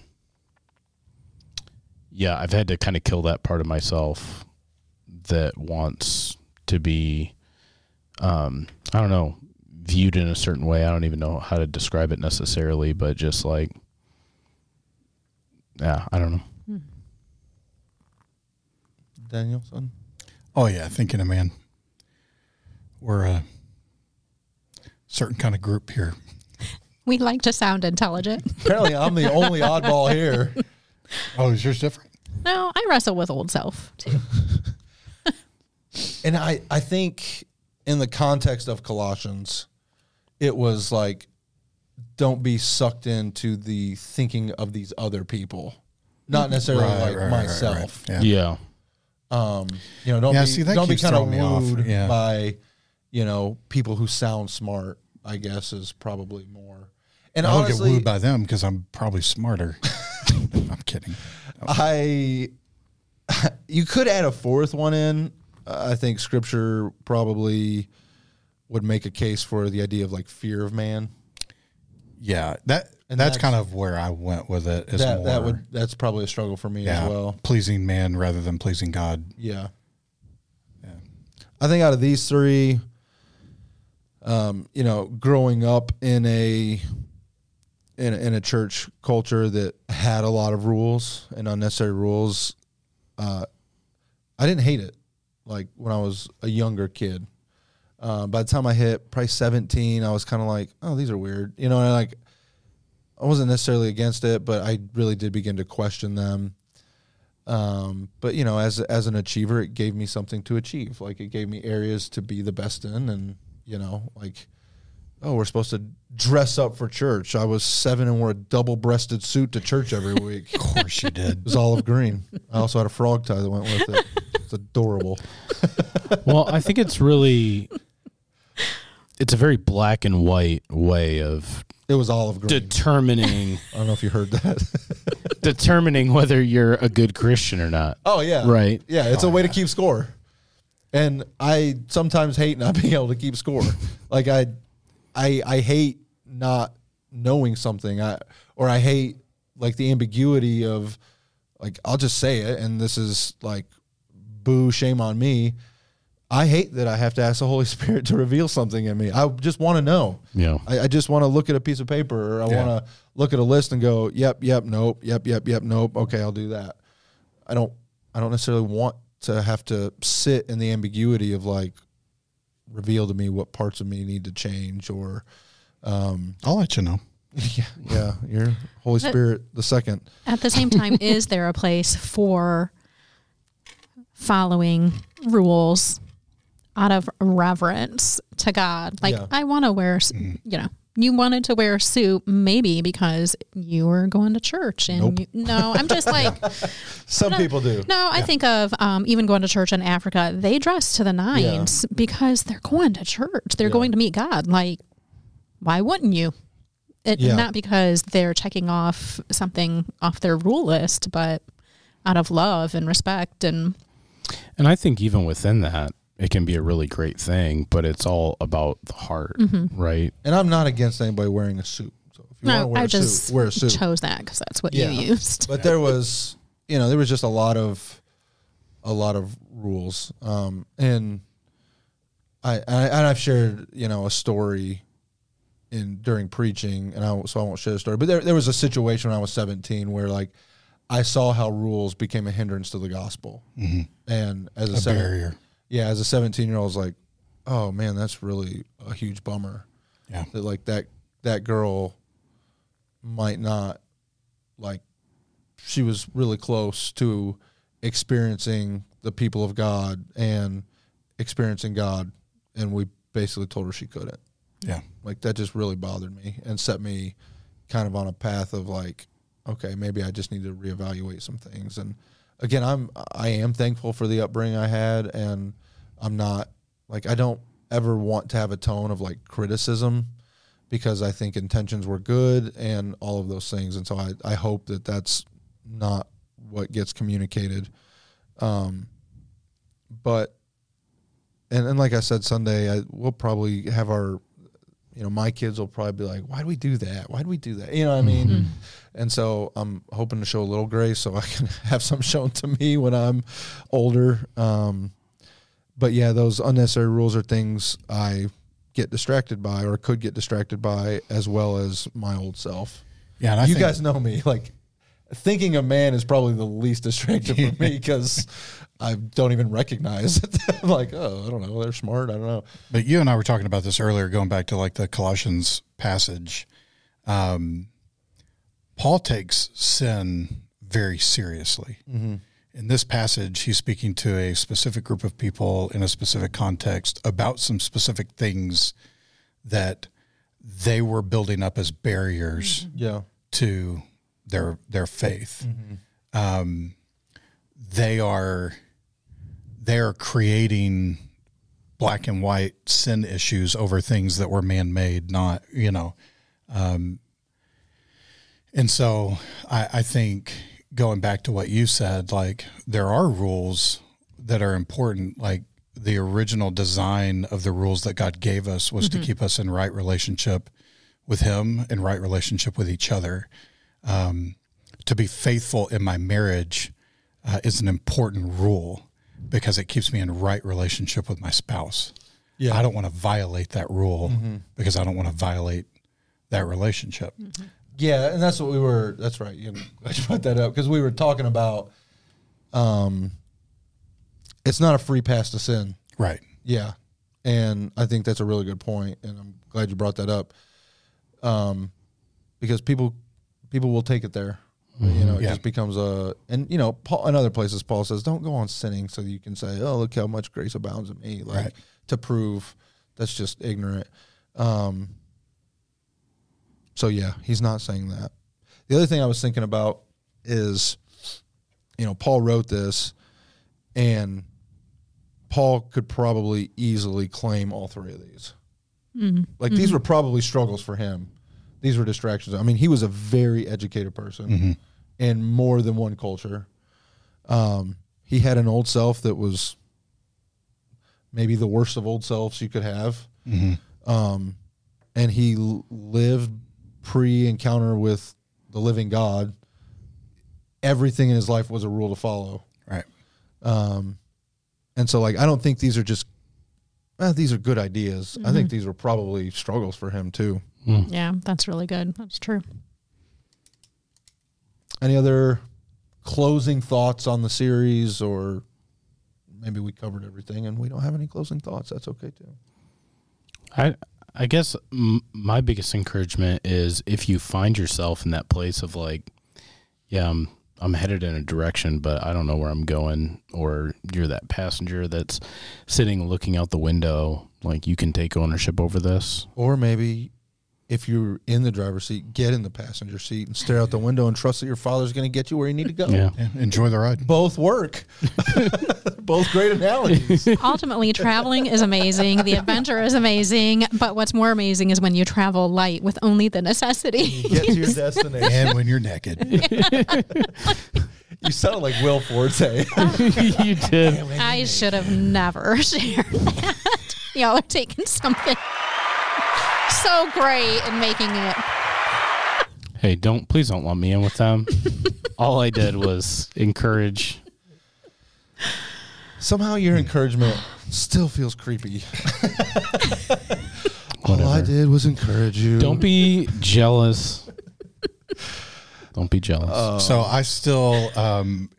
yeah, I've had to kind of kill that part of myself that wants to be, um, I don't know, viewed in a certain way. I don't even know how to describe it necessarily, but just like, yeah, I don't know. Danielson. Oh yeah, thinking of man. We're a certain kind of group here. We like to sound intelligent. Apparently, I'm the only oddball here. Oh, is yours different? No, I wrestle with old self too. And I, I think in the context of Colossians, it was like, don't be sucked into the thinking of these other people, not necessarily Right, like right, right, myself. right. Yeah. Yeah. Um, you know, don't Yeah, be see, that don't be kind of throwing wooed Yeah. by, you know, people who sound smart. I guess is probably more. And I don't honestly, get wooed by them because I'm probably smarter. I'm kidding. I you could add a fourth one in. I think scripture probably would make a case for the idea of like fear of man. Yeah, that And that's, that's- kind of where I went with it. Is that more, that would that's probably a struggle for me yeah, as well. pleasing man rather than pleasing God. Yeah. Yeah. I think out of these three, um, you know, growing up in a in a, in a church culture that had a lot of rules and unnecessary rules, uh, I didn't hate it. Like when I was a younger kid, uh, by the time I hit probably seventeen, I was kind of like, oh, these are weird, you know. And like, I wasn't necessarily against it, but I really did begin to question them. Um, but you know, as as an achiever, it gave me something to achieve. Like it gave me areas to be the best in, and you know, like oh, we're supposed to dress up for church. I was seven and wore a double breasted suit to church every week. Of course you did. It was olive green. I also had a frog tie that went with it. It's adorable. well, I think it's really it's a very black and white way of It was olive green. determining I don't know if you heard that. determining whether you're a good Christian or not. oh yeah, Right. Yeah, it's a way to keep score. And I sometimes hate not being able to keep score. like I, I, I hate not knowing something. I or I hate like the ambiguity of like I'll just say it, and this is like boo, shame on me. I hate that I have to ask the Holy Spirit to reveal something in me. I just want to know. Yeah. I, I just want to look at a piece of paper or I Yeah. want to look at a list and go, yep, yep, nope, yep, yep, yep, nope. Okay, I'll do that. I don't I don't necessarily want to have to sit in the ambiguity of like reveal to me what parts of me need to change or um I'll let you know. yeah, yeah, your Holy Spirit the second. At the same time, is there a place for following rules out of reverence to God? Like, Yeah. I want to wear, s you know, you wanted to wear a suit maybe because you were going to church and Nope. you, no, I'm just like, Some people do. no, I think of um, even going to church in Africa, they dress to the nines because they're going to church. They're Yeah. going to meet God. Like, why wouldn't you? It, Yeah. Not because they're checking off something off their rule list, but out of love and respect. And And I think even within that, it can be a really great thing, but it's all about the heart, Mm-hmm. right? And I'm not against anybody wearing a suit. So if you want to wear I a just suit, wear a suit. chose that because that's what Yeah. you used. but there was you know there was just a lot of a lot of rules um and i and, I, and i've shared you know a story in during preaching and i so i won't share the story but there, there was a situation when i was 17 where like i saw how rules became a hindrance to the gospel and as a, Mm-hmm. A seven- barrier. Yeah as a 17 year old i was like oh man that's really a huge bummer Yeah. that like that that girl might not like she was really close to experiencing the people of God and experiencing God and we basically told her she couldn't. Yeah. Like that just really bothered me and set me kind of on a path of like okay, maybe I just need to reevaluate some things and again, I'm I am thankful for the upbringing I had and I'm not like I don't ever want to have a tone of like criticism because I think intentions were good and all of those things. And so I, I hope that that's not what gets communicated. Um, but, and, and like I said, Sunday, I will probably have our, you know, my kids will probably be like, why do we do that? Why do we do that? You know what I mean? And so I'm hoping to show a little grace so I can have some shown to me when I'm older. Um, but yeah, those unnecessary rules are things I get distracted by or could get distracted by as well as my old self. Yeah. And I you think, guys know me. Like thinking a man is probably the least distracted for me because I don't even recognize it. I'm like, oh, I don't know. They're smart. I don't know. But you and I were talking about this earlier, going back to like the Colossians passage. Um, Paul takes sin very seriously. In this passage, he's speaking to a specific group of people in a specific context about some specific things that they were building up as barriers Yeah. to their their faith. Um, they are they are creating black and white sin issues over things that were man made, not you know. Um, and so I, I think going back to what you said, like there are rules that are important, like the original design of the rules that God gave us was to keep us in right relationship with Him and right relationship with each other. Um, to be faithful in my marriage uh, is an important rule because it keeps me in right relationship with my spouse. Yeah. I don't want to violate that rule because I don't want to violate that relationship. Yeah, and that's what we were. That's right. You glad you brought that up because we were talking about. Um, it's not a free pass to sin. Right. Yeah, and I think that's a really good point, and I'm glad you brought that up. Um, because people people will take it there. You know, it mm-hmm. Yeah. just becomes a and you know, Paul in other places Paul says, Don't go on sinning so you can say, Oh, look how much grace abounds in me, like Right. to prove that's just ignorant. Um so yeah, he's not saying that. The other thing I was thinking about is, you know, Paul wrote this and Paul could probably easily claim all three of these. Mm-hmm. Like these mm-hmm. were probably struggles for him. These were distractions. I mean, he was a very educated person in more than one culture. Um, he had an old self that was maybe the worst of old selves you could have. Um, and he l- lived pre encounter with the living God. Everything in his life was a rule to follow. Right. Um, and so, like, I don't think these are just, eh, these are good ideas. I think these were probably struggles for him, too. Hmm. Yeah, that's really good. That's true. Any other closing thoughts on the series, or maybe we covered everything and we don't have any closing thoughts? That's okay, too. I I guess m- my biggest encouragement is if you find yourself in that place of like, yeah, I'm I'm headed in a direction, but I don't know where I'm going, or you're that passenger that's sitting looking out the window, like you can take ownership over this. Or maybe if you're in the driver's seat, get in the passenger seat and stare out the window and trust that your father's going to get you where you need to go. Yeah. Yeah, enjoy the ride. Both work. Both great analogies. Ultimately, traveling is amazing. The adventure is amazing. But what's more amazing is when you travel light with only the necessity. Get to your destination. And when you're naked. You sound like Will Forte. you did. I should have never shared that. Y'all are taking something so great in making it. Hey, don't please don't lump me in with them. All I did was encourage. Somehow your encouragement still feels creepy. All I Whatever. did was encourage you. Don't be jealous. Don't be jealous. So I still um,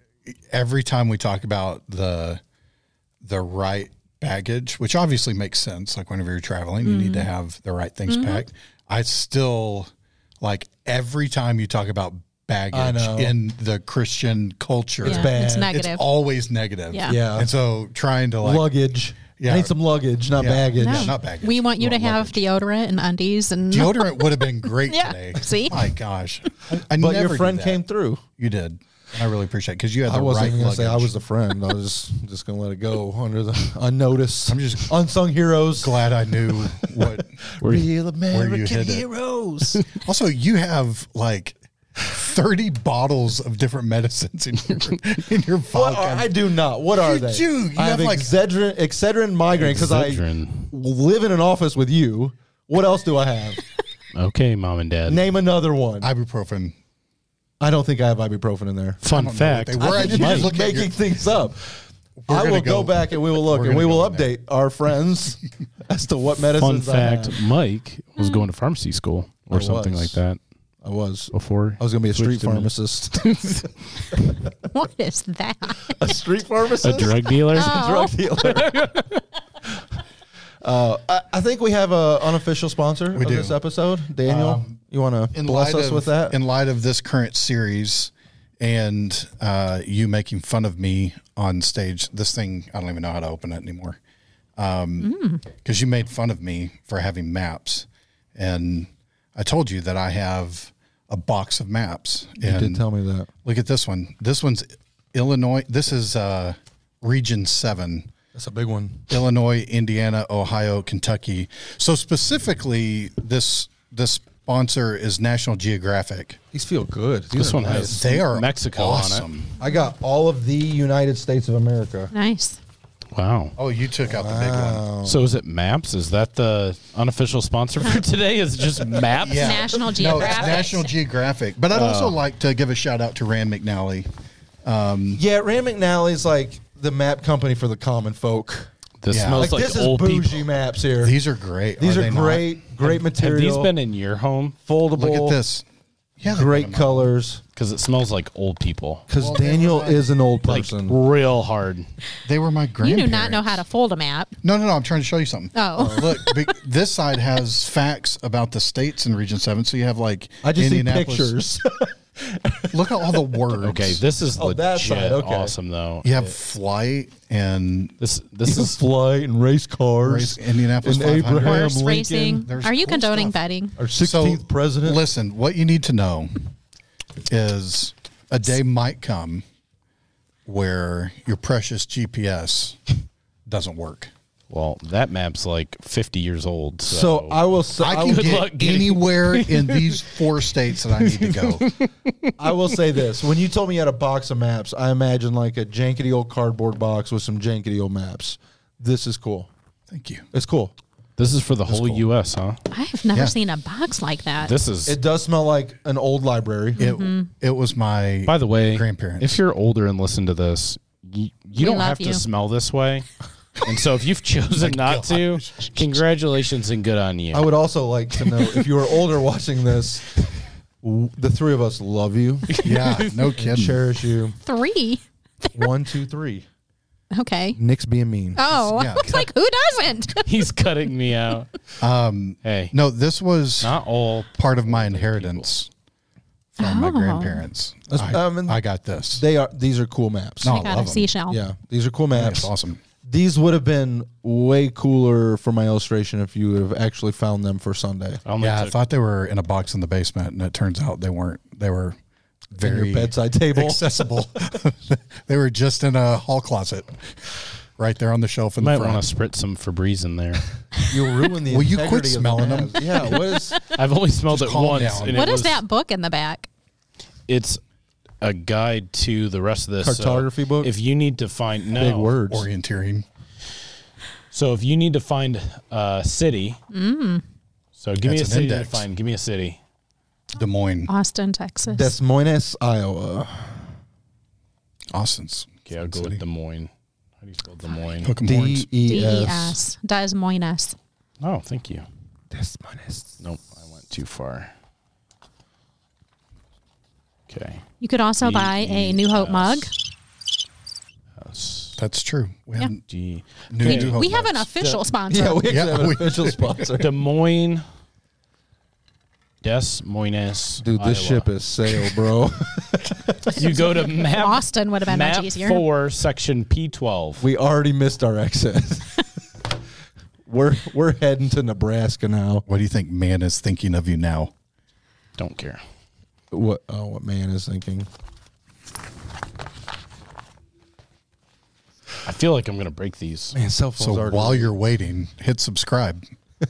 every time we talk about the the right baggage, which obviously makes sense. Like whenever you're traveling, you need to mm-hmm. have the right things mm-hmm. packed. I still like every time you talk about baggage in the Christian culture, Yeah, bad. It's It's negative. it's always negative. Yeah. Yeah. and so trying to like luggage. Yeah. I need some luggage, not Yeah. baggage. No. not baggage. we want you to have luggage. deodorant and undies and deodorant would have been great Yeah, today. see? my gosh, I, I But never your friend came through. You did. And I really appreciate it because you had the I wasn't right even gonna say I luggage. was the friend. I was just gonna let it go under the unnoticed. I'm just unsung heroes. glad I knew what. Real American hid it. heroes. also, you have like thirty bottles of different medicines in your in your what are, I do not. What are You they? do. You I have, have, like- Excedrin, Excedrin migraine because I Excedrin. live in an office with you. What else do I have? Okay, mom and dad. Name another one. I, don't think I have ibuprofen in there. Fun don't fact. what they were. I I think just you're just making your- things up. We're I will go. go- back and we will look and we will go there. update our friends as to what Fun medicines I fact: have. Mike was hmm. going to pharmacy school or I something was. like that I was. before. I was going to be a street switched to med- pharmacist. what is that? a street pharmacist? Oh. A drug dealer. Oh. drug dealer. Uh, I, I think we have a unofficial sponsor We of do. this episode. Daniel, Um, you want to bless us of, with that? in light of this current series and uh, you making fun of me on stage, this thing I don't even know how to open it anymore. Because you made fun of me for having maps, and I told you that I have a box of maps. you and did tell me that. Look at this one. This one's Illinois. This is uh, Region Seven. That's a big one. Illinois, Indiana, Ohio, Kentucky. So specifically, this this sponsor is National Geographic. These feel good. These This one nice. has They are Mexico on it. awesome. I got all of the United States of America. Nice. Wow. Oh, you took out the big one. So is it Maps? Is that the unofficial sponsor for today? Is it just Maps? Yeah. National No, it's Geographic. National Geographic. But I'd oh. also like to give a shout out to Rand McNally. Um, yeah, Rand McNally's like the map company for the common folk. This Yeah. smells Like, like, this is old bougie people. maps here. These are great. These are, they not? great, great Have material. these been in your home? foldable? Look at this. Yeah, they've Great in my- colors. Because it smells like old people. Because Well, they Daniel were like- is an old Like person. real hard. They were my You grandparents. do not know how to fold a map. No, no, no. I'm trying to show you something. Oh. oh look, big, this side has facts about the states in Region Seven. So you have like I just see Indianapolis. pictures. Look at all the words. Okay, this is Oh, legit that okay. awesome though. You have flight and This this is flight and race cars. Race- Indianapolis and 500. Abraham Horse Lincoln, racing. There's Are you cool condoning stuff. betting? our 16th president. Listen, what you need to know is a day might come where your precious GPS doesn't work. Well, that map's like 50 years old. So, So I will say I I, can will, Good get getting- anywhere in these four states that I need to go. I will say this: when you told me you had a box of maps, I imagine like a jankety old cardboard box with some jankety old maps. This is cool. Thank you. It's cool. this is for the whole cool. U.S., huh? I've never Yeah. seen a box like that. This is, It does smell like an old library. It mm-hmm. it was my by the way, grandparents. If you're older and listen to this, you, you don't love have you. to smell this way. And so if you've chosen not to, congratulations and good on you. I would also like to know if you are older watching this. w- The three of us love you, yeah, no kidding. cherish you. Three. One, two, three. Okay. Nik's being mean. Oh, Yeah. I was like, who doesn't? He's cutting me out. Um, Hey, no, this was not all. part of my inheritance from my Oh. grandparents. That's- I, um, and I got this. They are. These are cool maps. No, I I got love a 'em. seashell. Yeah, these are cool That's maps. awesome. These would have been way cooler for my illustration if you would have actually found them for Sunday. I only Yeah, I took- thought they were in a box in the basement, and it turns out they weren't. They were In very your bedside table. accessible. they were just in a hall closet, right there on the shelf in might the front. want to spritz some Febreze in there. You'll ruin the. Will you quit integrity of the smelling maps. them? Yeah. What is? I've only smelled Just it calm once. down. and What it is was- that book in the back? It's a guide to the rest of this so Cartography book? If you need to find no Big words. orienteering. So if you need to find a city, mm. so give me a That's an city to find. Give me a city. Des Moines, Austin, Texas. Des Moines, Iowa. Austin's. Okay, I'll go city. with Des Moines. How do you spell Des Moines? Hook 'em D horns. E D S. S. Des Moines. Oh, thank you. Des Moines. Nope, I went too far. Okay. You could also buy a New Hope mug. S That's true. We Yeah. haven't. D New, We, New Hope we have an mugs. official sponsor. Yeah, we actually Yeah, have an we- official sponsor. Des Moines. Des Moines. Dude, this Iowa. ship is sail, bro. You go to map. Austin would have been map much easier. four, section P twelve. we already missed our exit. we're we're heading to Nebraska now. What do you think man is thinking of you now? Don't care. What? Oh, what man is thinking? I feel like I'm gonna break these. Man, cell phones So already. while you're waiting, hit subscribe.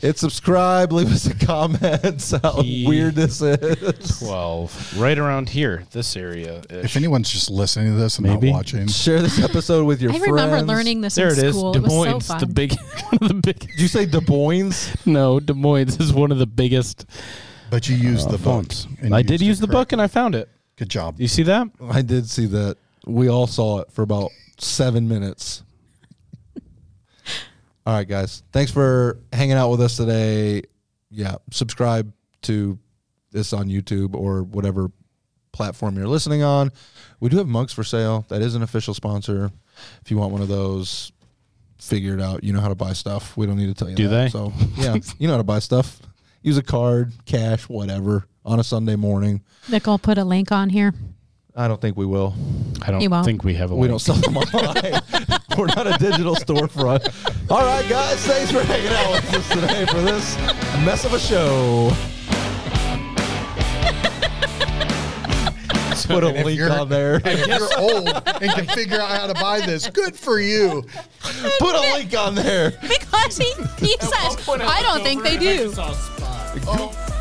hit subscribe, leave us a comment. How He- weird this is. Twelve. Right around here, this area. If anyone's just listening to this and Maybe. not watching, Share this episode with your friends. I friends. remember learning this There in it is. school. Des it was Moines, so fun. the big, one of the big. Did you say Des Moines? No, Des Moines is one of the biggest but you used uh, the book. fonts. and I used did it use the book, correct. and I found it. Good job. You see that? I did see that. We all saw it for about seven minutes. all right, guys. Thanks for hanging out with us today. Yeah, subscribe to this on YouTube or whatever platform you're listening on. We do have mugs for sale. That is an official sponsor. If you want one of those, figure it out. You know how to buy stuff. We don't need to tell you Do that. they? So, yeah, you know how to buy stuff. Use a card, cash, whatever on a Sunday morning. Nik will put a link on here. I don't think we will. I don't won't. think we have a. We link. don't sell them online. We're not a digital storefront. All right, guys. Thanks for hanging out with us today for this mess of a show. Put a And link on there. And if you're old and can figure out how to buy this, good for you. Put a link on there. Because he, he says, I don't think they do. Oh,